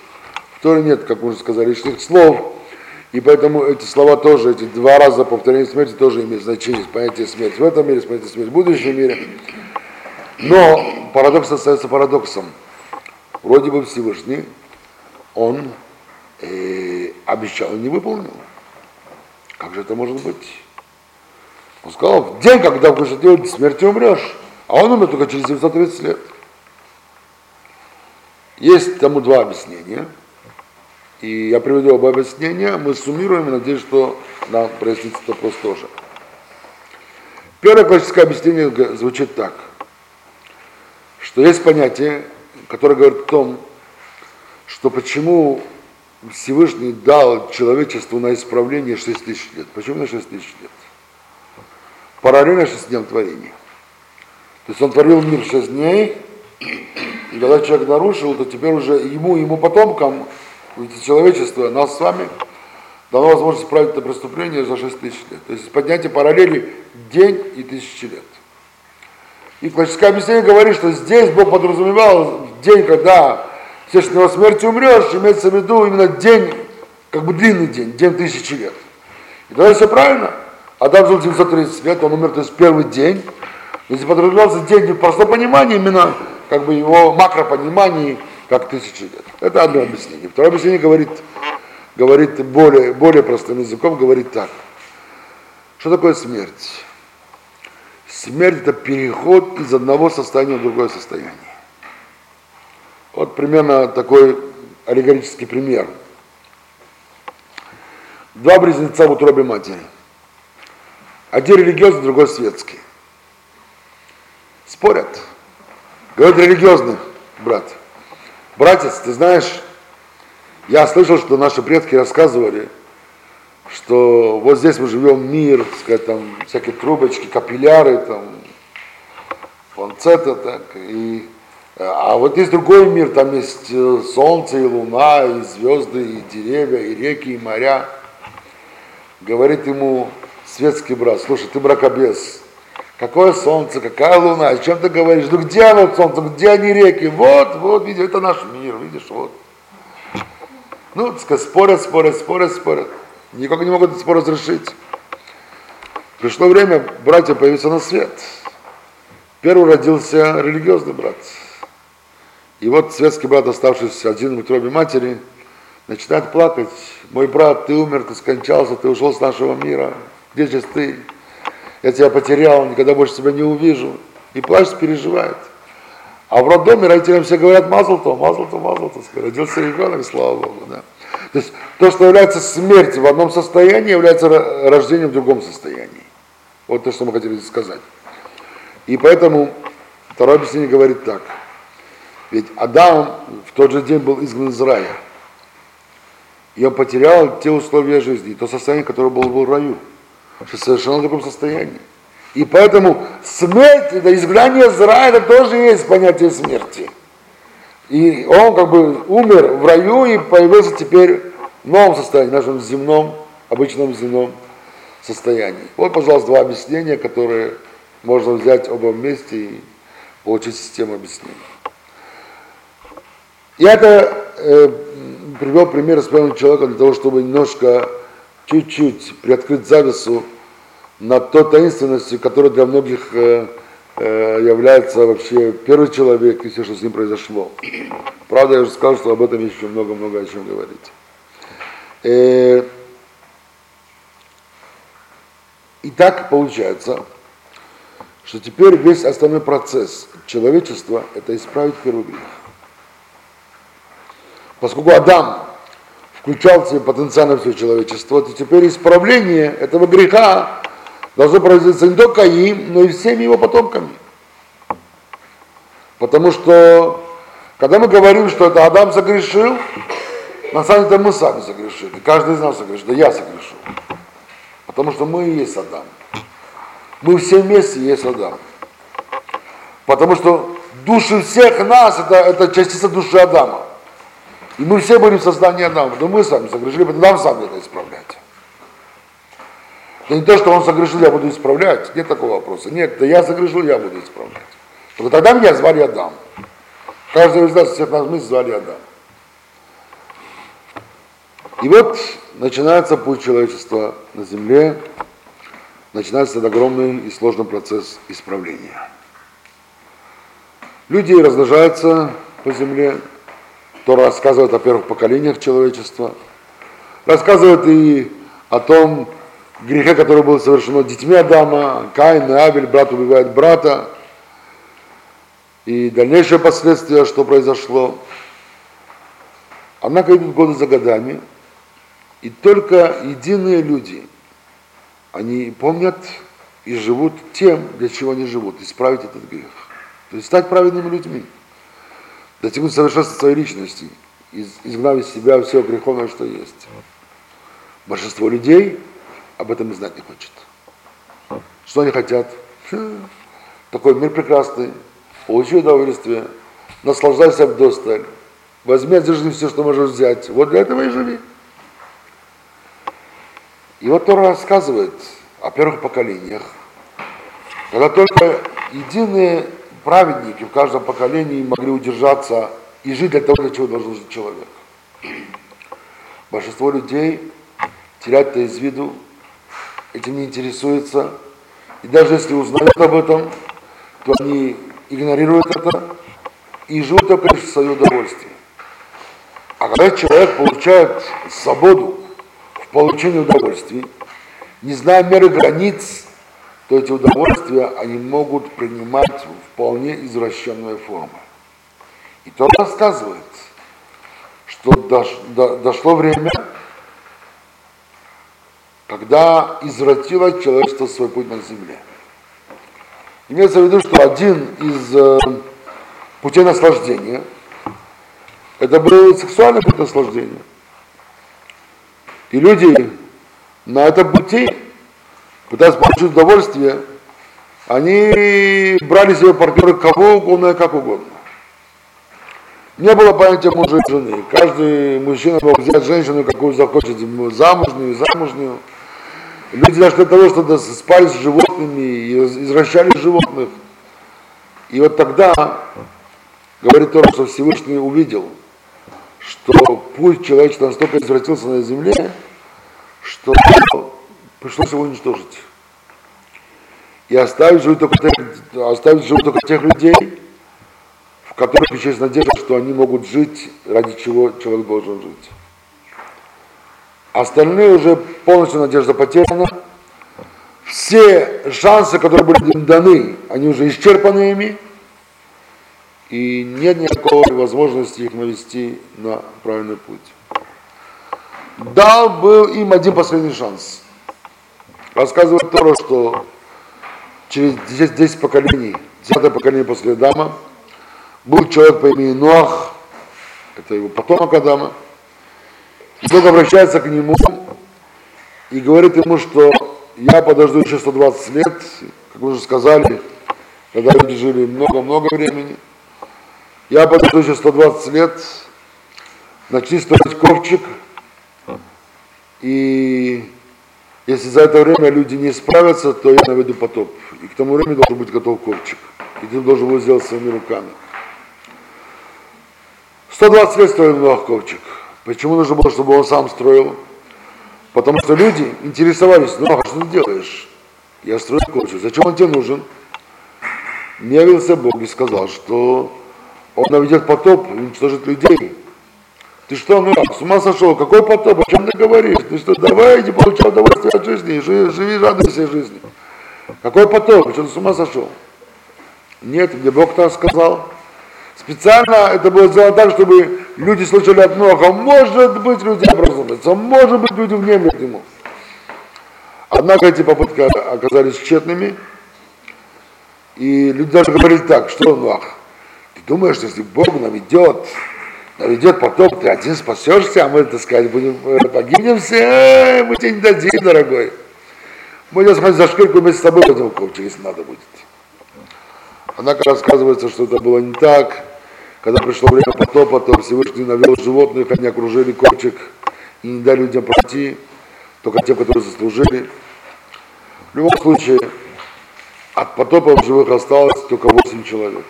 S1: В Торе нет, как мы уже сказали, лишних слов, и поэтому эти слова тоже, эти два раза повторение смерти тоже имеют значение, понятие смерти в этом мире, понятие смерти в будущем мире. Но парадокс остается парадоксом. Вроде бы Всевышний, он э, обещал и не выполнил. Как же это может быть? Он сказал, в день, когда будешь делать, смерти умрешь. А он умер только через 930 лет. Есть тому два объяснения. И я приведу оба объяснения. Мы суммируем и надеюсь, что нам прояснится этот вопрос тоже. Первое классическое объяснение звучит так, что есть понятие, которое говорит о том, что почему Всевышний дал человечеству на исправление 6 тысяч лет. Почему на 6 тысяч лет? Параллельно 6 дням творения. То есть он творил мир 6 дней, и когда человек нарушил, то теперь уже ему, ему потомкам, человечество, нас с вами, дано возможность исправить это преступление за 6 тысяч лет. То есть поднятие параллели день и тысячи лет. И классическое объяснение говорит, что здесь Бог подразумевал день, когда его смерти умрешь, имеется в виду именно день, как бы длинный день, день тысячи лет. И тогда все правильно. Адам жил 930 лет, он умер, то есть первый день. Если подразумевался день в простом понимании, именно как бы его макропонимании, как тысячи лет. Это одно объяснение. Второе объяснение говорит, говорит более, более простым языком, говорит так. Что такое смерть? Смерть это переход из одного состояния в другое состояние. Вот примерно такой аллегорический пример. Два близнеца в утробе матери. Один религиозный, другой светский. Спорят. Говорят, религиозный брат. Братец, ты знаешь, я слышал, что наши предки рассказывали, что вот здесь мы живем мир, сказать, там всякие трубочки, капилляры, там, фонцета, так, и а вот есть другой мир, там есть э, солнце и луна, и звезды, и деревья, и реки, и моря. Говорит ему светский брат, слушай, ты бракобес, какое солнце, какая луна, о чем ты говоришь? Ну где оно солнце, где они реки? Вот, вот, видишь, это наш мир, видишь, вот. Ну, спорят, спорят, спорят, спорят. Никак не могут этот спор разрешить. Пришло время братья появиться на свет. Первый родился религиозный брат. И вот светский брат, оставшись один в утробе матери, начинает плакать. Мой брат, ты умер, ты скончался, ты ушел с нашего мира. Где же ты? Я тебя потерял, никогда больше тебя не увижу. И плачет, переживает. А в роддоме родителям все говорят, мазал то, мазал то, мазал то. Родился ребенок, слава Богу. Да. То есть то, что является смертью в одном состоянии, является рождением в другом состоянии. Вот то, что мы хотели сказать. И поэтому второе объяснение говорит так. Ведь Адам в тот же день был изгнан из рая. И он потерял те условия жизни, то состояние, которое было в раю. Что совершенно в другом состоянии. И поэтому смерть, это изгнание из рая, это тоже есть понятие смерти. И он как бы умер в раю и появился теперь в новом состоянии, в нашем земном, обычном земном состоянии. Вот, пожалуйста, два объяснения, которые можно взять оба вместе и получить систему объяснений. Я это э, привел пример исправленного человека для того, чтобы немножко, чуть-чуть приоткрыть завесу над той таинственностью, которая для многих э, э, является вообще первый человек и все, что с ним произошло. Правда, я уже сказал, что об этом еще много-много о чем говорить. Э, и так получается, что теперь весь основной процесс человечества – это исправить первый грех. Поскольку Адам включал в себе потенциально все человечество, то теперь исправление этого греха должно произойти не только им, но и всеми его потомками. Потому что, когда мы говорим, что это Адам согрешил, на самом деле мы сами согрешили. Каждый из нас согрешил, да я согрешил. Потому что мы и есть Адам. Мы все вместе есть Адам. Потому что души всех нас это, это частица души Адама. И мы все были в создании Адама, но мы сами согрешили, поэтому нам сами это исправлять. Это не то, что он согрешил, я буду исправлять. Нет такого вопроса. Нет, да я согрешил, я буду исправлять. Только тогда меня звали Адам. Каждый из нас, всех нас мы звали Адам. И вот начинается путь человечества на земле, начинается этот огромный и сложный процесс исправления. Люди размножаются по земле, то рассказывает о первых поколениях человечества, рассказывает и о том грехе, который был совершено детьми Адама, Каин и Авель, брат убивает брата, и дальнейшие последствия, что произошло. Однако идут годы за годами, и только единые люди, они помнят и живут тем, для чего они живут, исправить этот грех. То есть стать праведными людьми, достигнуть совершенства своей личности, изгнав из себя все греховное, что есть. Большинство людей об этом и знать не хочет. Что они хотят? [LAUGHS] Такой мир прекрасный, получи удовольствие, наслаждайся в досталь, возьми от жизни все, что можешь взять. Вот для этого и живи. И вот Тора рассказывает о первых поколениях, когда только единые праведники в каждом поколении могли удержаться и жить для того, для чего должен жить человек. Большинство людей теряют это из виду, этим не интересуются, и даже если узнают об этом, то они игнорируют это и живут только лишь в свое удовольствие. А когда человек получает свободу получению удовольствий, не зная меры границ, то эти удовольствия они могут принимать вполне извращенные формы. И то рассказывает, что дошло время, когда извратило человечество свой путь на земле. Имеется в виду, что один из э, путей наслаждения, это было сексуальное путь наслаждения. И люди на этом пути, пытаясь получить удовольствие, они брали себе партнера кого угодно и как угодно. Не было понятия мужа и жены. Каждый мужчина мог взять женщину, какую захочет, замужнюю, замужнюю. Люди дошли до того, что спали с животными и извращали животных. И вот тогда, говорит Тора, что Всевышний увидел, что путь человечества настолько извратился на земле, что пришлось его уничтожить. И оставить живых только тех, оставить живых только тех людей, в которых есть надежда, что они могут жить, ради чего человек должен жить. Остальные уже полностью надежда потеряна. Все шансы, которые были им даны, они уже исчерпаны ими. И нет никакой возможности их навести на правильный путь. Дал был им один последний шанс. Рассказывает Тора, что через 10, 10 поколений, 10 поколение после Адама, был человек по имени Ноах, это его потомок Адама, и Бог обращается к нему и говорит ему, что я подожду еще 120 лет, как вы уже сказали, когда люди жили много-много времени, я подожду еще 120 лет, начни строить ковчик, и если за это время люди не справятся, то я наведу потоп. И к тому времени должен быть готов ковчик. И ты должен его сделать своими руками. 120 лет строил Ноах ковчик. Почему нужно было, чтобы он сам строил? Потому что люди интересовались, ну а что ты делаешь? Я строю ковчег. Зачем он тебе нужен? Мне явился Бог и сказал, что он наведет потоп уничтожит людей. Ты что, ну, с ума сошел? Какой потоп? О чем ты говоришь? Ты что, давай, иди получай удовольствие от жизни, живи, живи радуйся жизни. Какой потоп? Что ты с ума сошел? Нет, мне Бог так сказал. Специально это было сделано так, чтобы люди слышали от Ноха, может быть, люди образуются, может быть, люди внемлют ему. Однако эти попытки оказались тщетными, и люди даже говорили так, что Нох, ты думаешь, если Бог наведет, наведет потоп, ты один спасешься, а мы, так сказать, будем, э, погибнем все, мы тебе не дадим, дорогой. Мы тебя смотреть за шкирку вместе с тобой в ковчег, если надо будет. Однако рассказывается, что это было не так. Когда пришло время потопа, то Всевышний навел животных, они окружили ковчег и не дали людям пройти, только те, которые заслужили. В любом случае, от потопа в живых осталось только 8 человек.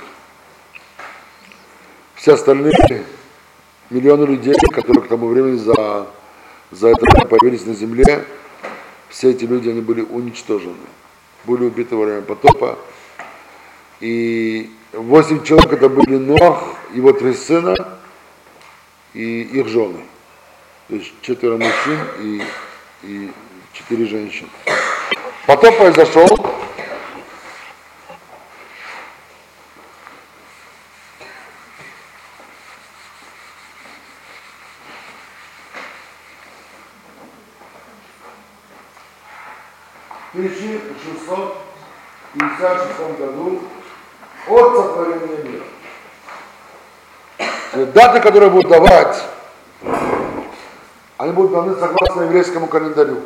S1: Все остальные миллионы людей, которые к тому времени за, за это время появились на земле, все эти люди, они были уничтожены. Были убиты во время потопа. И восемь человек это были Нох, его три сына и их жены. То есть четверо мужчин и, и четыре женщины. Потом произошел в 1656 году от сотворения мира. Даты, которые будут давать, они будут даны согласно еврейскому календарю.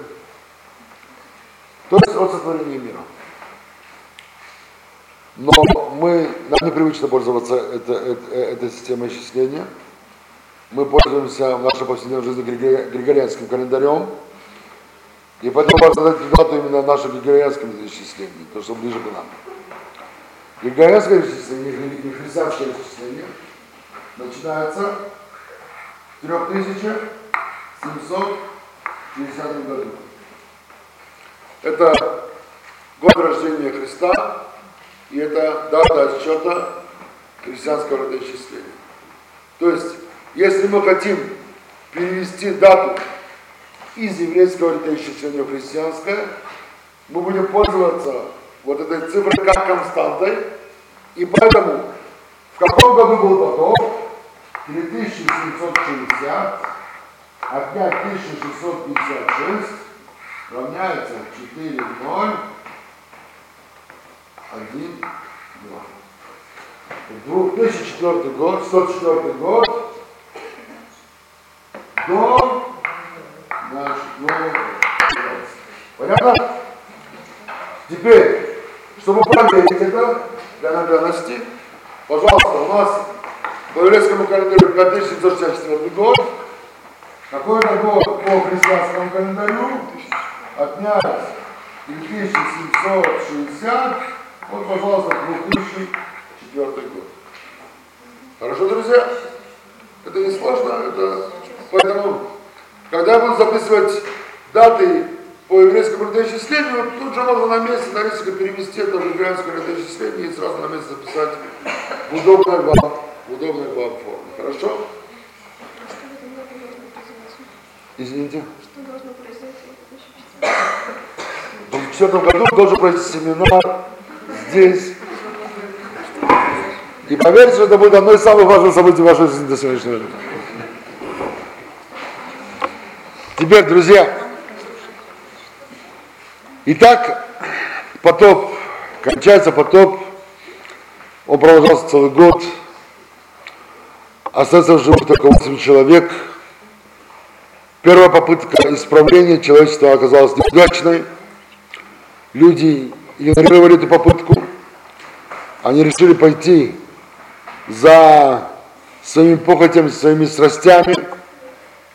S1: То есть от сотворения мира. Но мы, нам непривычно пользоваться это, это, этой системой исчисления. Мы пользуемся в нашей повседневной жизни григорианским календарем. И поэтому важно дать дату именно нашим григорианским исчислением, то, что ближе к нам. Григорианское исчисление, не христианское исчисление, начинается в 3760 году. Это год рождения Христа, и это дата отсчета христианского родоисчисления. То есть, если мы хотим перевести дату из еврейского родоисчисления в христианское, мы будем пользоваться вот этой цифрой как константой, и поэтому в каком году был потоп? 3760 отнять 1656 равняется 4, 0, 1, 2. 2004 год, 104 год до наш, Понятно? Теперь, чтобы проверить это для наглядности, пожалуйста, у нас по еврейскому календарю 5764 год. Какой это год по христианскому календарю? Отнять 3760. Вот, пожалуйста, 2004 год. Хорошо, друзья? Это не сложно, это... Поэтому, когда будут записывать даты по еврейскому летоисчислению, тут же можно на месте на листике перевести это в еврейское летоисчисление и сразу на месте записать в удобной вам, в удобной вам форме. Хорошо? Извините.
S3: Что должно произойти?
S1: В 2004 году должен пройти семинар здесь. И поверьте, что это будет одно из самых важных событий в вашей жизни до сегодняшнего дня. Теперь, друзья, итак, потоп, кончается потоп, он продолжался целый год, остается в живых только 8 человек. Первая попытка исправления человечества оказалась неудачной. Люди игнорировали эту попытку. Они решили пойти за своими похотями, своими страстями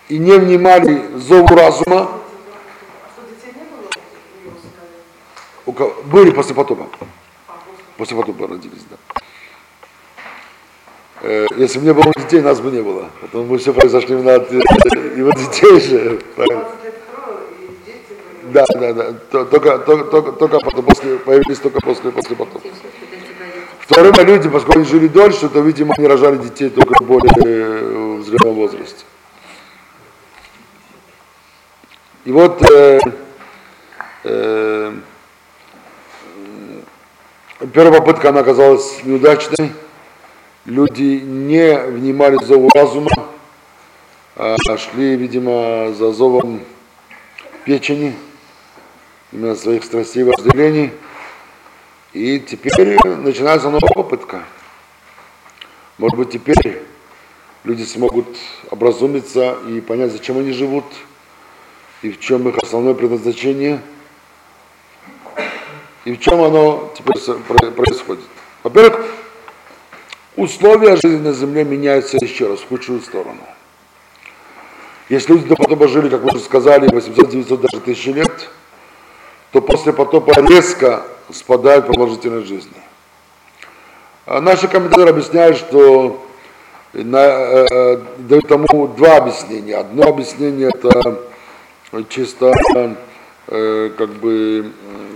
S1: и не внимали зову разума. У кого- Были после потопа. После потопа родились, да. Э, Если бы не было детей, нас бы не было. Потому мы все произошли именно от его детей же. правильно?
S5: 20 лет крови и дети были.
S1: Да, да, да. То- Только, только, только, только потом, после, появились только после, после потопа. В то время люди, поскольку они жили дольше, то, видимо, они рожали детей только в более э, в зрелом возрасте. И вот э, э, первая попытка, она оказалась неудачной. Люди не внимали зову разума, а шли, видимо, за зовом печени, именно своих страстей и вожделений. И теперь начинается новая попытка. Может быть, теперь люди смогут образумиться и понять, зачем они живут, и в чем их основное предназначение, и в чем оно теперь происходит. Во-первых, условия жизни на Земле меняются еще раз в худшую сторону. Если люди до потопа жили, как вы уже сказали, 800, 900, даже тысячи лет, то после потопа резко спадает продолжительность жизни. А наши комментаторы объясняют, что на, э, дают тому два объяснения. Одно объяснение это чисто э, как бы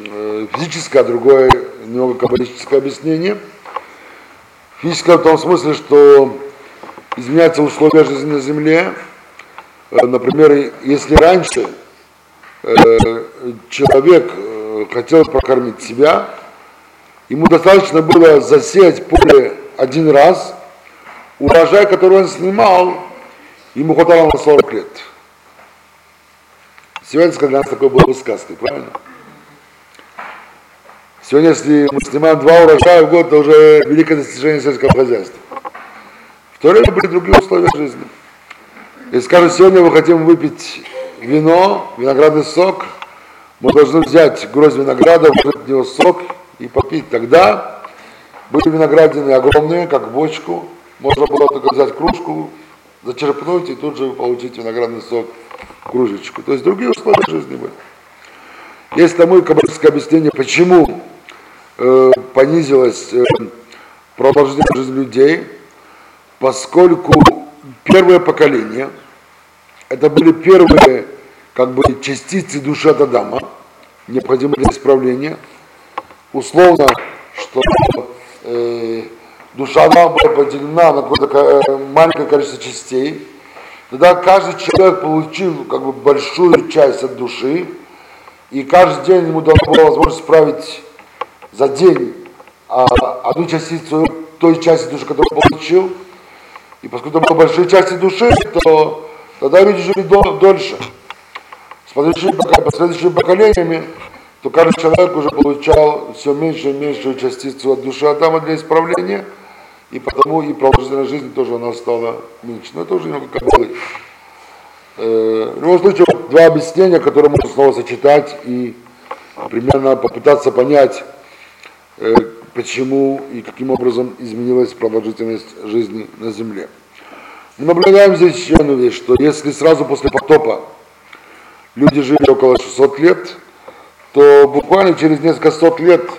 S1: э, физическое, а другое немного каббалистическое объяснение. Физическое в том смысле, что изменяются условия жизни на Земле. Э, Например, если раньше э, человек э, хотел прокормить себя, ему достаточно было засеять поле один раз, урожай, который он снимал, ему хватало на 40 лет. Сегодня для нас такое было бы сказкой, правильно? Сегодня, если мы снимаем два урожая в год, это уже великое достижение сельского хозяйства. В то время были другие условия жизни. Если скажем, сегодня мы хотим выпить вино, виноградный сок, мы должны взять гроздь винограда, выжать в него сок и попить. Тогда были виноградины огромные, как бочку, можно было только взять кружку, зачерпнуть и тут же получить виноградный сок кружечку. То есть другие условия жизни были. Есть тому и каббалистское объяснение, почему понизилась э, продолжительность жизни людей, поскольку первое поколение, это были первые как бы частицы души от Адама, необходимые для исправления. Условно, что э, душа Адама была поделена на какое-то ко- э, маленькое количество частей. Тогда каждый человек получил как бы большую часть от души, и каждый день ему дана была возможность исправить за день а, одну частицу той части души, которую получил. И поскольку это были большие части души, то тогда люди жили дол- дольше. С последующими, поколениями, то каждый человек уже получал все меньше и меньшую частицу от души Адама для исправления, и потому и продолжительность жизни тоже она стала меньше. Но это уже немного как бы Э, В любом случае, два объяснения, которые можно снова сочетать и примерно попытаться понять, почему и каким образом изменилась продолжительность жизни на Земле. Мы наблюдаем здесь еще одну вещь, что если сразу после потопа люди жили около 600 лет, то буквально через несколько сот лет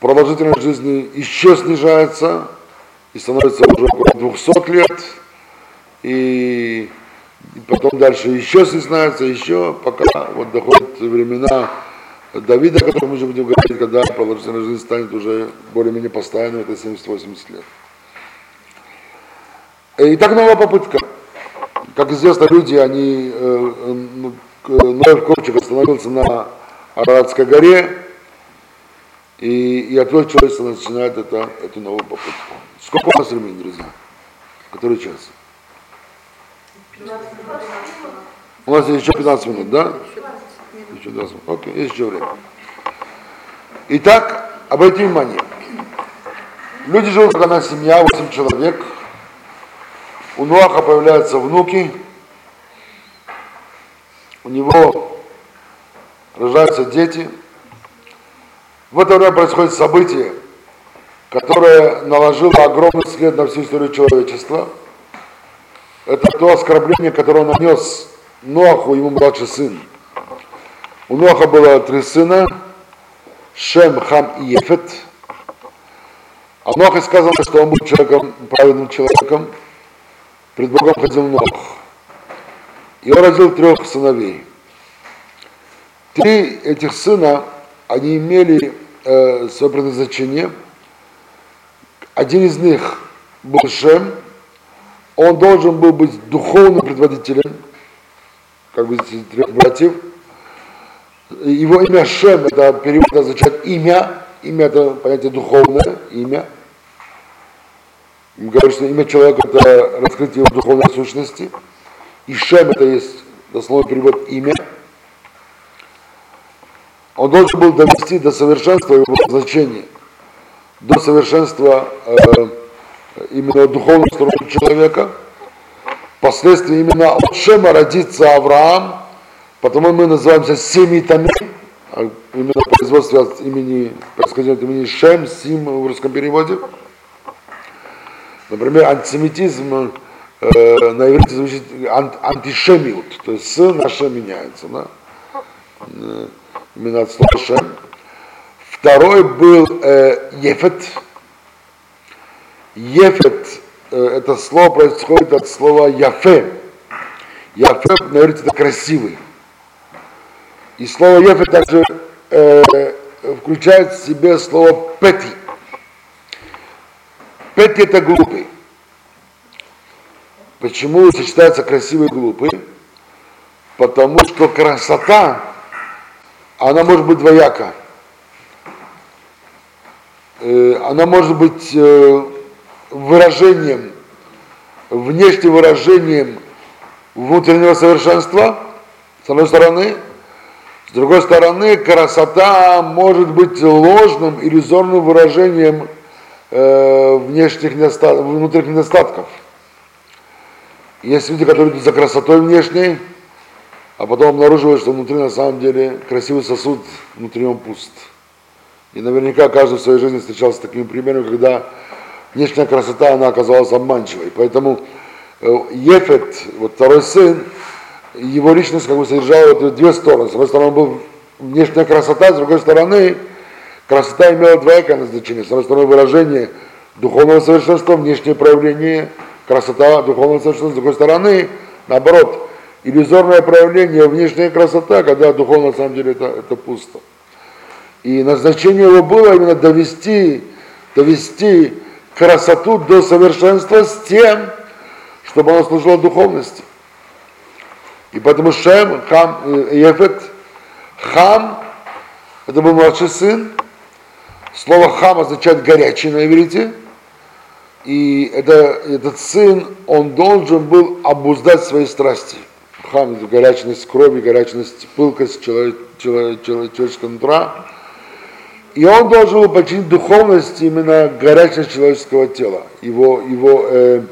S1: продолжительность жизни еще снижается и становится уже около 200 лет, и потом дальше еще стесняются, еще, пока вот доходят времена Давида, о котором мы уже будем говорить, когда продолжительность жизни станет уже более-менее постоянной, это 70-80 лет. И так новая попытка. Как известно, люди, они, э, э, Ноев ковчег остановился на Арадской горе, и, и оттуда человечество начинает это, эту новую попытку. Сколько у нас времени, друзья? Который час? У нас еще 15 минут, да? Еще 20 минут. Окей, есть еще время. Итак, обратите внимание. Люди живут, как одна семья, 8 человек. У Ноаха появляются внуки. У него рождаются дети. В это время происходит событие, которое наложило огромный след на всю историю человечества. Это то оскорбление, которое он нанес Ноаху, ему младший сын. У Ноаха было три сына, Шем, Хам и Ефет. О Ноахе сказано, что он был человеком, праведным человеком, пред Богом ходил Нох. И он родил трех сыновей. Три этих сына, они имели э, свое предназначение. Один из них был Шем, он должен был быть духовным предводителем, как бы трех братьев. Его имя Шем, это перевод означает имя, имя это понятие духовное, имя. Что имя человека это раскрытие его духовной сущности. И Шем это есть дословный перевод имя. Он должен был довести до совершенства его значения, до совершенства э, именно духовную сторону человека. Впоследствии именно от Шема родится Авраам, потому мы называемся семитами, а именно производство от имени, происходит от имени Шем, Сим в русском переводе. Например, антисемитизм э, на иврите звучит ант, антишемиут, то есть с на шем меняется, да? Э, именно от слова шем. Второй был э, Ефет. Ефет, э, это слово происходит от слова Яфе. Яфе, на иврите это красивый. И слово Ефет также э, включает в себе слово Пети. Пети это глупый. Почему сочетается красивый и глупый? Потому что красота, она может быть двояка. Э, она может быть э, выражением, внешним выражением внутреннего совершенства, с одной стороны. С другой стороны, красота может быть ложным, иллюзорным выражением э, внешних недостатков, внутренних недостатков. Есть люди, которые идут за красотой внешней, а потом обнаруживают, что внутри на самом деле красивый сосуд, внутри он пуст. И наверняка каждый в своей жизни встречался с такими примерами, когда внешняя красота, она оказалась обманчивой. Поэтому э, Ефет, вот второй сын, его личность как бы содержала вот две стороны. С одной стороны, он был внешняя красота, с другой стороны, красота имела двоякое назначение. С одной стороны, выражение духовного совершенства, внешнее проявление, красота духовного совершенства, с другой стороны, наоборот, иллюзорное проявление, внешняя красота, когда духовно на самом деле это, это пусто. И назначение его было именно довести, довести красоту до совершенства с тем, чтобы она служила духовности. И поэтому Шем, Хам, Ефет, Хам, это был младший сын. Слово Хам означает горячий на иврите. И это, этот сын, он должен был обуздать свои страсти. Хам – это горячность крови, горячность, пылкость человек, человек, человеческого нутра. И он должен был починить духовность именно горячность человеческого тела, его, его, э,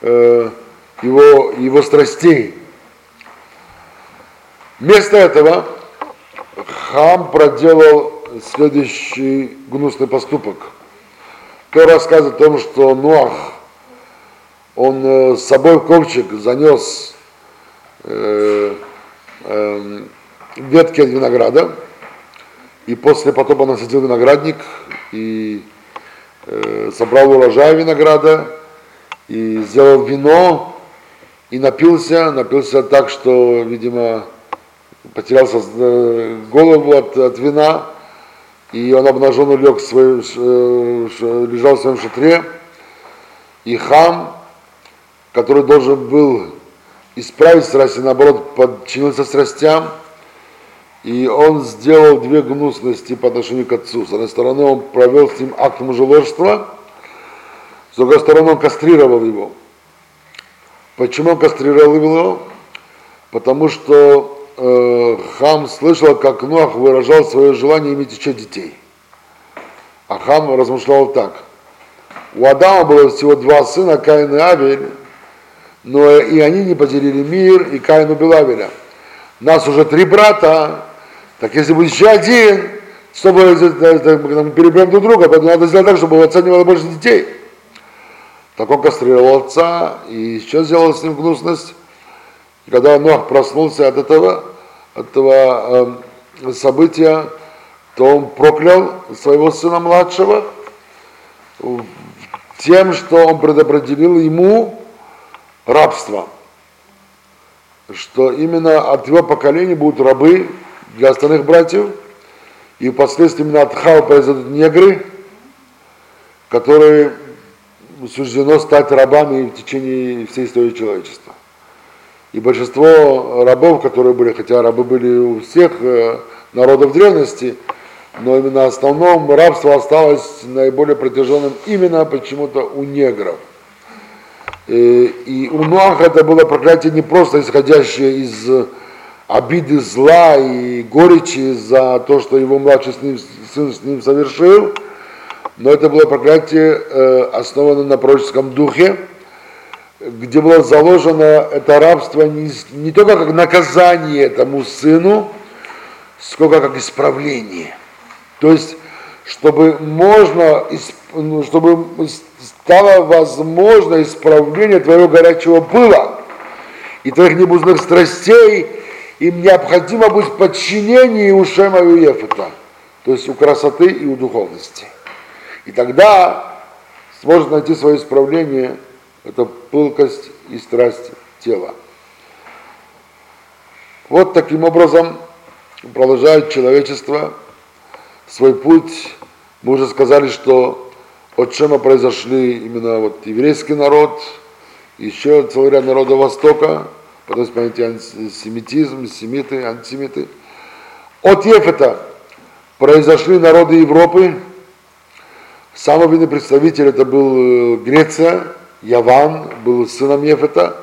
S1: э, его, его страстей. Вместо этого Хам проделал следующий гнусный поступок. Кто рассказывает о том, что Нуах, он э, с собой в ковчег занес э, э, ветки от винограда, и после потопа насадил виноградник и э, собрал урожай винограда и сделал вино и напился, напился так, что, видимо, потерял э, голову от, от вина, и он обнаженный лег в своем, э, ш- лежал в своем шатре, и хам, который должен был исправить страсти, наоборот, подчинился страстям, и он сделал две гнусности по отношению к отцу. С одной стороны, он провел с ним акт мужеложства, с другой стороны, он кастрировал его. Почему он кастрировал его? Потому что э, Хам слышал, как Нуах выражал свое желание иметь еще детей. А Хам размышлял так. У Адама было всего два сына, Каин и Авель, но и они не поделили мир, и Каин убил Авеля. Нас уже три брата, так если будет еще один, чтобы мы перебьем друг друга, поэтому надо сделать так, чтобы у отца не было больше детей. Так он кастрировал отца, и еще сделал с ним гнусность. Когда Нох проснулся от этого, от этого э, события, то он проклял своего сына младшего э, тем, что он предопределил ему рабство. Что именно от его поколения будут рабы для остальных братьев, и впоследствии именно от Хава произойдут негры, которые суждено стать рабами в течение всей истории человечества. И большинство рабов, которые были, хотя рабы были у всех э, народов древности, но именно в основном рабство осталось наиболее протяженным именно почему-то у негров. И, и у Ноаха это было проклятие не просто исходящее из обиды зла и горечи за то, что его младший с ним, сын с ним совершил, но это было проклятие, э, основанное на пророческом духе, где было заложено это рабство не, не только как наказание этому сыну, сколько как исправление. То есть, чтобы можно, ну, чтобы стало возможно исправление твоего горячего пыла и твоих небузных страстей, им необходимо быть подчинение у Шема и Ефета, то есть у красоты и у духовности. И тогда сможет найти свое исправление, это пылкость и страсть тела. Вот таким образом продолжает человечество свой путь. Мы уже сказали, что от Шема произошли именно вот еврейский народ, еще целый ряд народов Востока, потом понятие антисемитизм, семиты, антисемиты. От Ефета произошли народы Европы, Самый видный представитель это был Греция, Яван был сыном Ефета.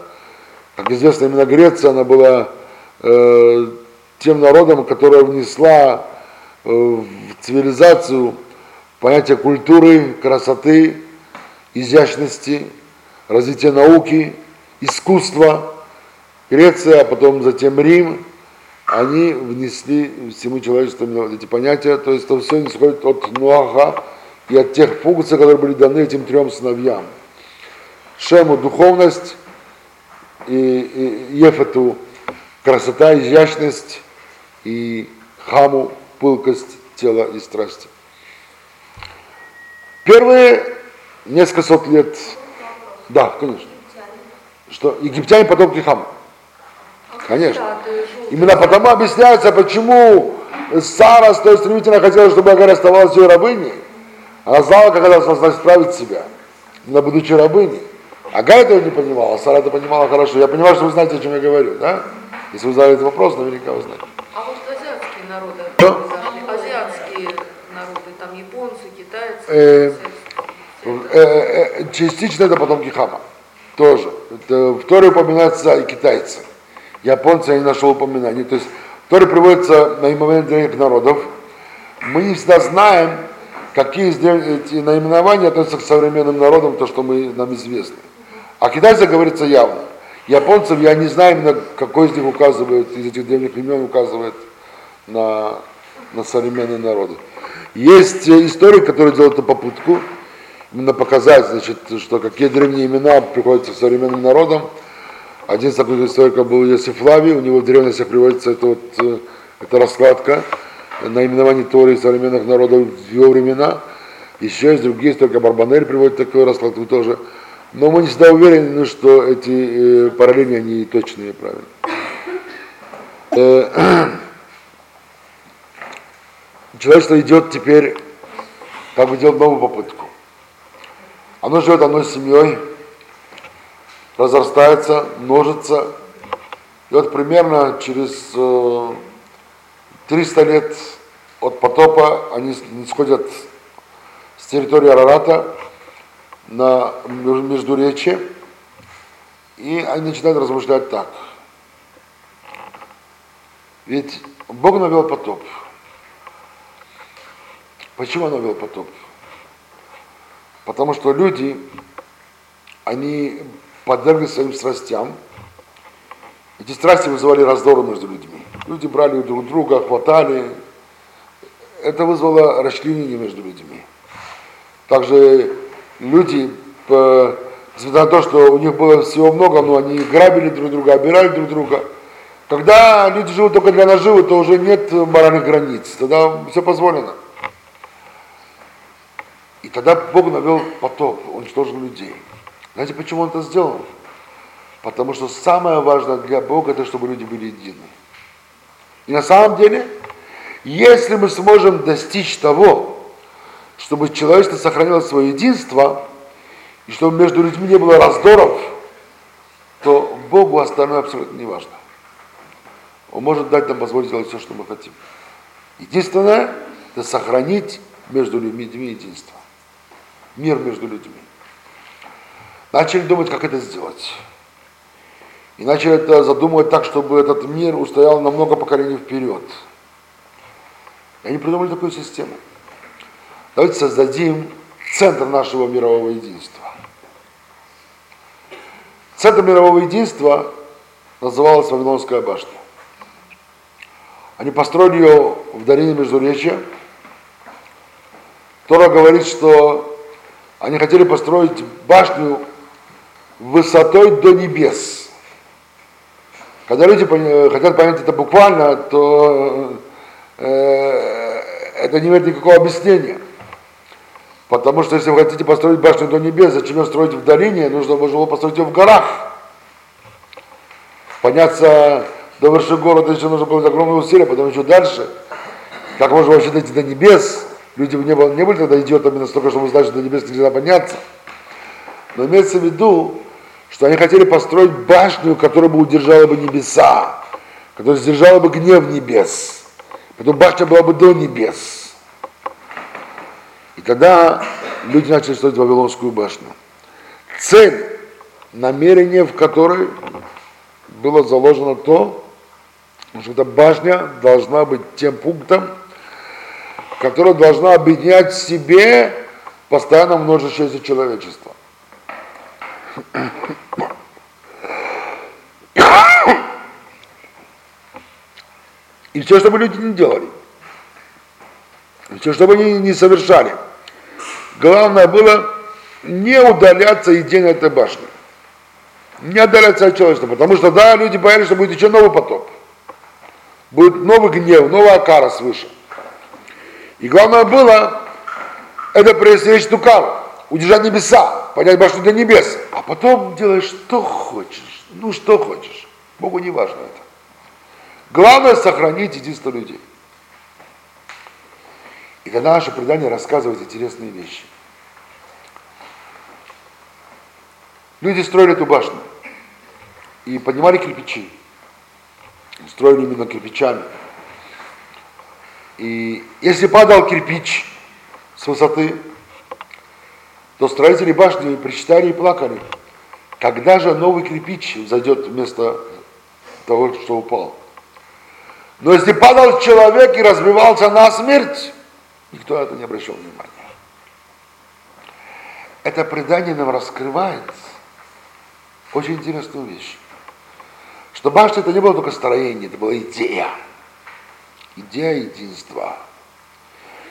S1: Как известно, именно Греция, она была э, тем народом, которая внесла э, в цивилизацию понятие культуры, красоты, изящности, развития науки, искусства. Греция, а потом затем Рим, они внесли всему человечеству эти понятия, то есть это все исходит от Нуаха, и от тех функций, которые были даны этим трем сыновьям. Шему духовность, и, и Ефету красота, изящность, и Хаму пылкость тела и страсти. Первые несколько сот лет, да, конечно, что египтяне потомки Хама. Конечно. Именно потому объясняется, почему Сара столь стремительно хотела, чтобы Агарь оставалась ее рабыней, она знала, как она должна исправить себя, на будучи рабыней. Ага этого не понимала, а Сара это понимала хорошо. Я понимаю, что вы знаете, о чем я говорю, да? Если вы задали этот вопрос, наверняка вы знаете.
S4: А вот азиатские народы,
S1: Что?
S4: азиатские народы, там японцы, китайцы,
S1: Э. Э, э, Частично это потомки Хама. Тоже. Это в Торе упоминаются и китайцы. Японцы я не нашел упоминаний. То есть в Торе приводится наименование древних народов. Мы не всегда знаем, какие из древ- эти наименования относятся к современным народам, то, что мы, нам известно. А китайцев говорится явно. Японцев я не знаю именно, какой из них указывает, из этих древних имен указывает на, на современные народы. Есть э, историк, который делает эту попытку, именно показать, значит, что какие древние имена приходятся современным народам. Один из таких историков был Йосиф Флавий, у него в древностях приводится это вот, э, эта раскладка наименований Торы и современных народов в его времена. Еще есть другие, только Барбанель приводит такую раскладку тоже. Но мы не всегда уверены, что эти э, параллели, они точные и правильные. Э, [CLEARS THROAT] человечество идет теперь, как бы делать новую попытку. Оно живет одной семьей, разрастается, множится. И вот примерно через э, 300 лет от потопа они сходят с территории Арарата на Междуречье, и они начинают размышлять так. Ведь Бог навел потоп. Почему он навел потоп? Потому что люди, они подверглись своим страстям. Эти страсти вызывали раздоры между людьми. Люди брали друг друга, хватали. Это вызвало расчленение между людьми. Также люди, несмотря на то, что у них было всего много, но они грабили друг друга, обирали друг друга. Когда люди живут только для наживы, то уже нет моральных границ, тогда все позволено. И тогда Бог навел потоп, уничтожил людей. Знаете, почему он это сделал? Потому что самое важное для Бога, это чтобы люди были едины. И на самом деле, если мы сможем достичь того, чтобы человечество сохранило свое единство, и чтобы между людьми не было раздоров, то Богу остальное абсолютно не важно. Он может дать нам позволить делать все, что мы хотим. Единственное, это сохранить между людьми единство. Мир между людьми. Начали думать, как это сделать. И начали это задумывать так, чтобы этот мир устоял на много поколений вперед. И они придумали такую систему. Давайте создадим центр нашего мирового единства. Центр мирового единства называлась Вавилонская башня. Они построили ее в долине Междуречья. Тора говорит, что они хотели построить башню высотой до небес. Когда люди хотят понять это буквально, то э, это не имеет никакого объяснения. Потому что если вы хотите построить башню до небес, зачем ее строить в долине? Нужно было построить ее в горах. Подняться до вершины города еще нужно было огромные усилия, потом еще дальше. Как можно вообще дойти до небес? Люди не, было, не были тогда идиотами настолько, чтобы знать, что до небес нельзя подняться. Но имеется в виду, что они хотели построить башню, которая бы удержала бы небеса, которая сдержала бы гнев небес. Потом башня была бы до небес. И тогда люди начали строить Вавилонскую башню. Цель, намерение в которой было заложено то, что эта башня должна быть тем пунктом, которая должна объединять в себе постоянно множащееся человечество. И все, что бы люди не делали, все, что бы они не совершали – Главное было не удаляться и день этой башни. Не отдаляться от человечества, потому что, да, люди боялись, что будет еще новый потоп. Будет новый гнев, новая кара свыше. И главное было это пресечь тукаву, удержать небеса, поднять башню до небес, а потом делаешь что хочешь, ну что хочешь. Богу не важно это. Главное сохранить единство людей. И когда наше предание рассказывает интересные вещи. Люди строили эту башню и поднимали кирпичи. Строили именно кирпичами. И если падал кирпич с высоты, то строители башни причитали и плакали. Когда же новый кирпич зайдет вместо того, что упал? Но если падал человек и разбивался на смерть, Никто на это не обращал внимания. Это предание нам раскрывает очень интересную вещь. Что башня это не было только строение, это была идея. Идея единства.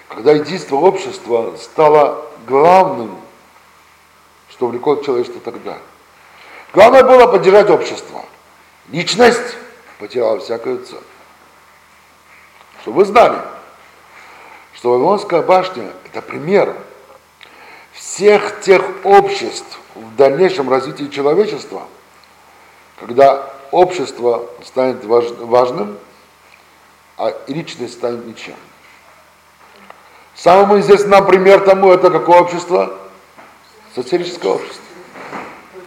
S1: Когда единство общества стало главным, что влекло человечество тогда. Главное было поддержать общество. Личность потеряла всякую цену. Чтобы вы знали, что Вавилонская башня – это пример всех тех обществ в дальнейшем развитии человечества, когда общество станет важ, важным, а личность станет ничем. Самый известный нам пример тому это какое общество? Социалистическое общество.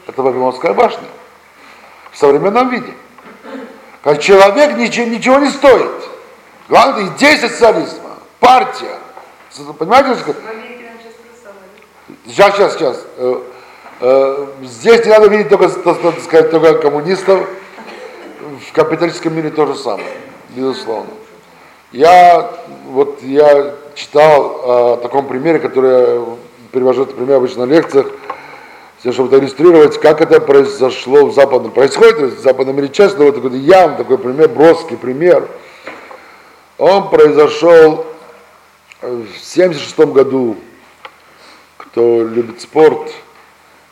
S1: Это Вавилонская башня. В современном виде. Как человек ничего, ничего не стоит. Главное идея социализма, партия. Понимаете, что
S5: сейчас.
S1: Сейчас, сейчас. Э, э, Здесь не надо видеть только, так сказать, только коммунистов. В капиталистическом мире то же самое, безусловно. Я, вот, я читал о таком примере, который я привожу этот пример обычно на лекциях, тем, чтобы иллюстрировать, как это произошло в западном, происходит в западном мире часто, вот такой явный такой пример, броский пример. Он произошел в 76 году кто любит спорт,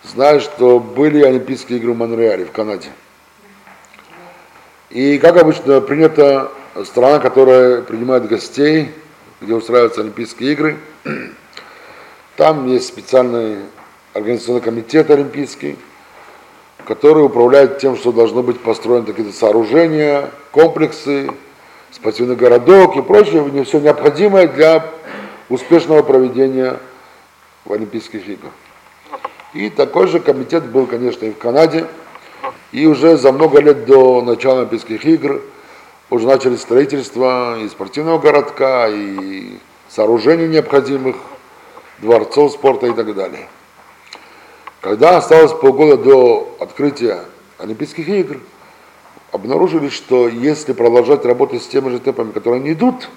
S1: знает, что были Олимпийские игры в Монреале, в Канаде. И, как обычно принято, страна, которая принимает гостей, где устраиваются Олимпийские игры, там есть специальный организационный комитет олимпийский, который управляет тем, что должно быть построены какие-то сооружения, комплексы, спортивный городок и прочее, все необходимое для успешного проведения Олимпийских играх. И такой же комитет был, конечно, и в Канаде. И уже за много лет до начала Олимпийских игр уже начали строительство и спортивного городка, и сооружений необходимых, дворцов спорта и так далее. Когда осталось полгода до открытия Олимпийских игр, обнаружили, что если продолжать работать с теми же темпами, которые они идут,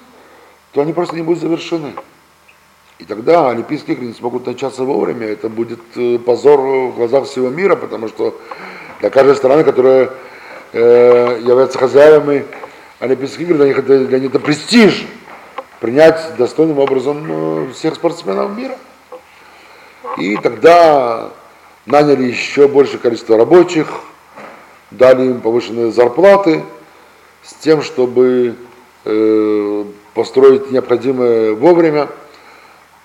S1: то они просто не будут завершены. И тогда Олимпийские игры не смогут начаться вовремя. Это будет э, позор в глазах всего мира, потому что для каждой страны, которая э, является хозяевами Олимпийских игр, для них это, для них это престиж принять достойным образом э, всех спортсменов мира. И тогда наняли еще большее количество рабочих, дали им повышенные зарплаты с тем, чтобы э, построить необходимое вовремя.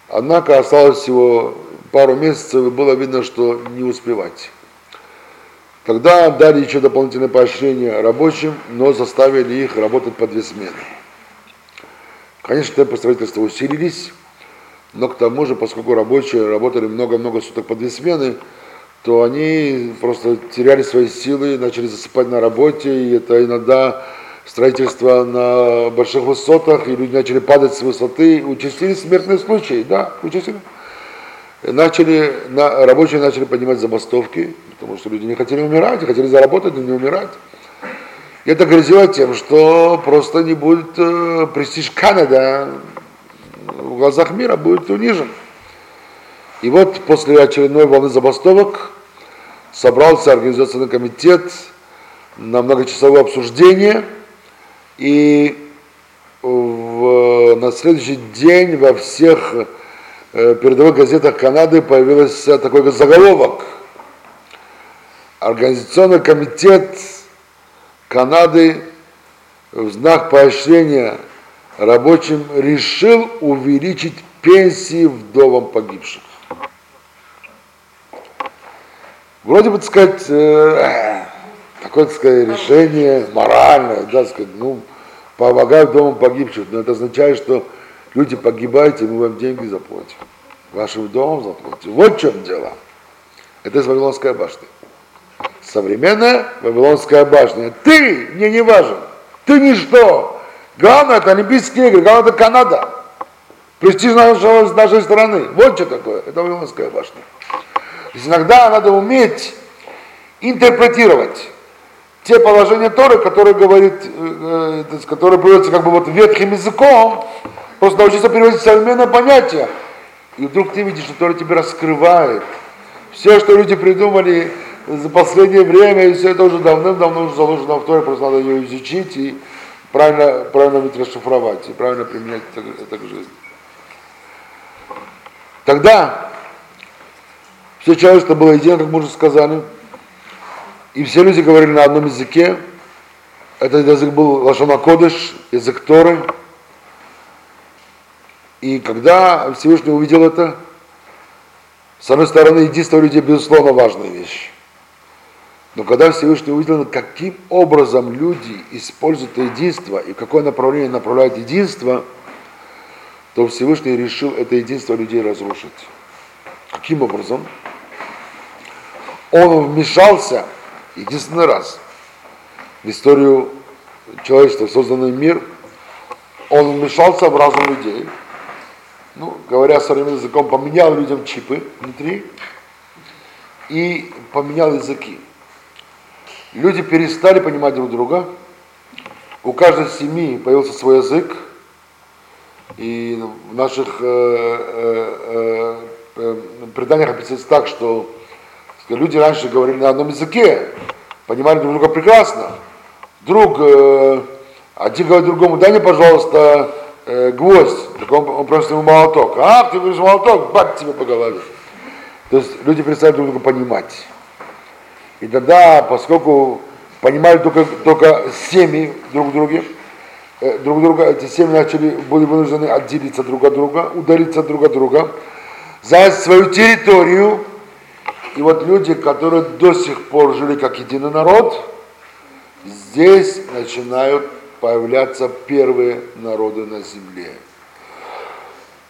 S1: Однако осталось всего пару месяцев, и было видно, что не успевать. Тогда дали еще дополнительное поощрение рабочим, но заставили их работать по две смены. Конечно, темпы строительства усилились, но к тому же, поскольку рабочие работали много-много суток по две смены, то они просто теряли свои силы, начали засыпать на работе, и это иногда строительство на больших высотах, и люди начали падать с высоты, участились смертные случаи, да, участились. Начали, на, рабочие начали поднимать забастовки, потому что люди не хотели умирать, хотели заработать, но не умирать. И это грозило тем, что просто не будет э, престиж Канада в глазах мира будет унижен. И вот после очередной волны забастовок собрался организационный комитет на многочасовое обсуждение, и в, на следующий день во всех э, передовых газетах Канады появился такой заголовок. Организационный комитет Канады в знак поощрения рабочим решил увеличить пенсии вдовам погибших. Вроде бы, так сказать, э, такое, так сказать, решение моральное, да, так сказать, ну, помогают вдовам погибших, но это означает, что люди погибаете, мы вам деньги заплатим, вашим вдовам заплатим. Вот в чем дело. Это из Вавилонской башни. Современная Вавилонская башня. Ты мне не важен, ты ничто. Главное это Олимпийские игры, главное это Канада. Престиж нашего, нашей страны. Вот что такое. Это Вавилонская башня. То есть иногда надо уметь интерпретировать те положения Торы, которые говорит, э, э, которые приводятся как бы вот ветхим языком, просто научиться переводить современное понятие. И вдруг ты видишь, что Тора тебе раскрывает. Все, что люди придумали за последнее время, и все это уже давным-давно уже заложено в Торе, просто надо ее изучить и правильно, правильно уметь расшифровать, и правильно применять это, это к жизни. Тогда все человечество было едино, как мы уже сказали, и все люди говорили на одном языке. Этот язык был Лашона Кодыш, язык Торы. И когда Всевышний увидел это, С одной стороны, единство людей, безусловно, важная вещь. Но когда Всевышний увидел, каким образом люди используют единство и в какое направление направляют единство, то Всевышний решил это единство людей разрушить. Каким образом? Он вмешался единственный раз в историю человечества, созданный мир, он вмешался в разум людей, ну, говоря современным языком, поменял людям чипы внутри и поменял языки. Люди перестали понимать друг друга, у каждой семьи появился свой язык, и в наших э, э, э, преданиях описывается так, что люди раньше говорили на одном языке, понимали друг друга прекрасно. Друг, э, один говорит другому, дай мне, пожалуйста, э, гвоздь, так он, он просит ему молоток. А, ты говоришь молоток, бать тебе по голове. То есть люди перестали друг друга понимать. И тогда, поскольку понимали только, только семьи друг друга, э, друг друга, эти семьи начали, были вынуждены отделиться друг от друга, удалиться друг от друга, занять свою территорию. И вот люди, которые до сих пор жили как единый народ, здесь начинают появляться первые народы на земле.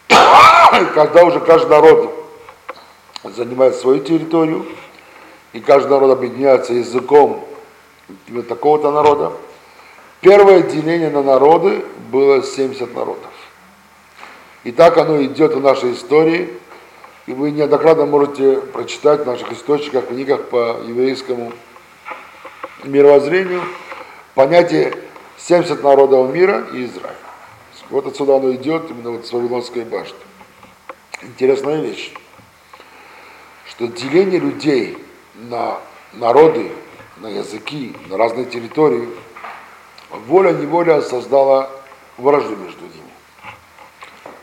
S1: [COUGHS] Когда уже каждый народ занимает свою территорию, и каждый народ объединяется языком такого-то народа, первое деление на народы было 70 народов. И так оно идет в нашей истории, и вы неоднократно можете прочитать в наших источниках, книгах по еврейскому мировоззрению понятие 70 народов мира и Израиль. Вот отсюда оно идет, именно вот с Вавилонской башни. Интересная вещь, что деление людей на народы, на языки, на разные территории, воля-неволя создала вражду между ними.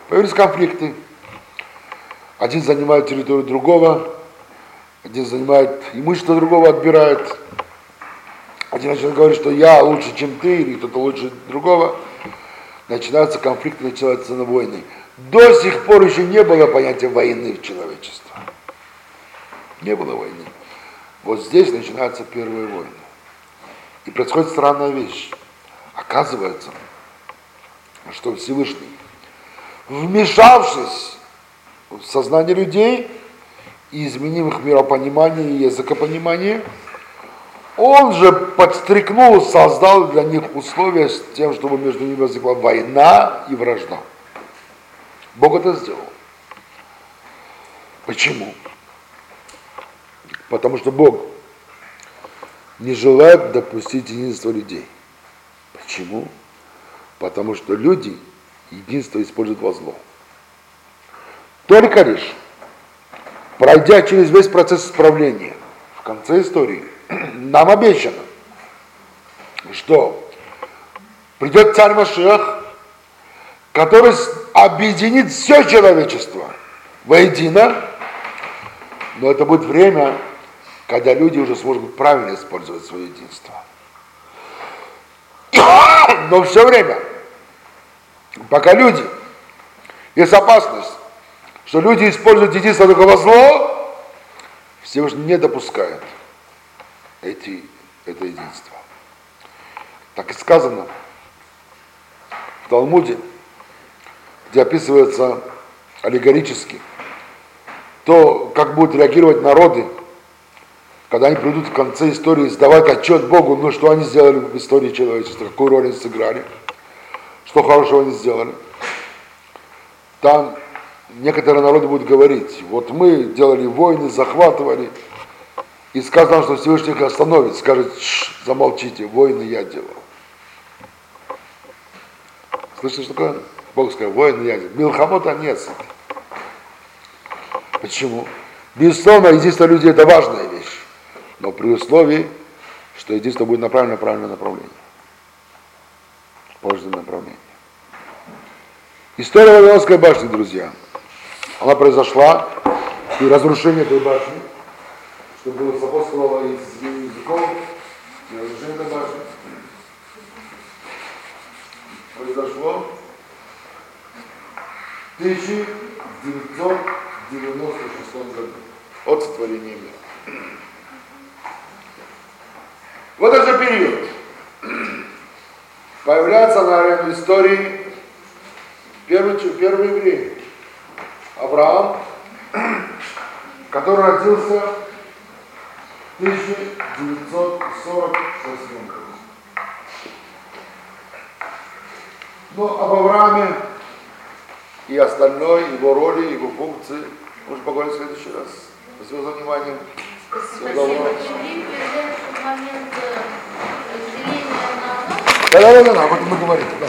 S1: Появились конфликты. Один занимает территорию другого, один занимает имущество другого, отбирает. Один начинает говорить, что я лучше, чем ты, или кто-то лучше другого. Начинаются конфликты, начинаются на войны. До сих пор еще не было понятия войны в человечестве. Не было войны. Вот здесь начинаются первые войны. И происходит странная вещь. Оказывается, что Всевышний, вмешавшись сознание людей и изменив их миропонимание и языкопонимание, он же подстрекнул, создал для них условия с тем, чтобы между ними возникла война и вражда. Бог это сделал. Почему? Потому что Бог не желает допустить единство людей. Почему? Потому что люди единство используют во зло. Только лишь, пройдя через весь процесс исправления, в конце истории, [CLEARS THROAT] нам обещано, что придет царь Машех, который объединит все человечество воедино, но это будет время, когда люди уже смогут правильно использовать свое единство. [CLEARS THROAT] Но все время, пока люди, есть опасность, что люди используют единство только во зло, Всевышний не допускает эти, это единство. Так и сказано в Талмуде, где описывается аллегорически то, как будут реагировать народы, когда они придут в конце истории сдавать отчет Богу, ну что они сделали в истории человечества, какую роль они сыграли, что хорошего они сделали. Там некоторые народы будут говорить, вот мы делали войны, захватывали, и сказано, что Всевышний их остановит, скажет, замолчите, войны я делал. Слышите, что такое? Бог сказал, войны я делал. Милхамота нет. Почему? Безусловно, единство людей это важная вещь но при условии, что единство будет направлено в правильное направление. Положительное направление. История Вавилонской башни, друзья, она произошла, и разрушение этой башни, что было сопутствовало и с языком, и разрушение этой башни, произошло в 1900 в 96 году. От сотворения мира. В этот период появляется на арене истории первый, первый еврей. Авраам, который родился в 1948 году. Но об Аврааме и остальной, его роли, его функции, можно поговорить в следующий раз. Спасибо за внимание. Всего доброго.
S7: Э, разделения на нации,
S1: Да-да-да, об этом мы говорили. Да.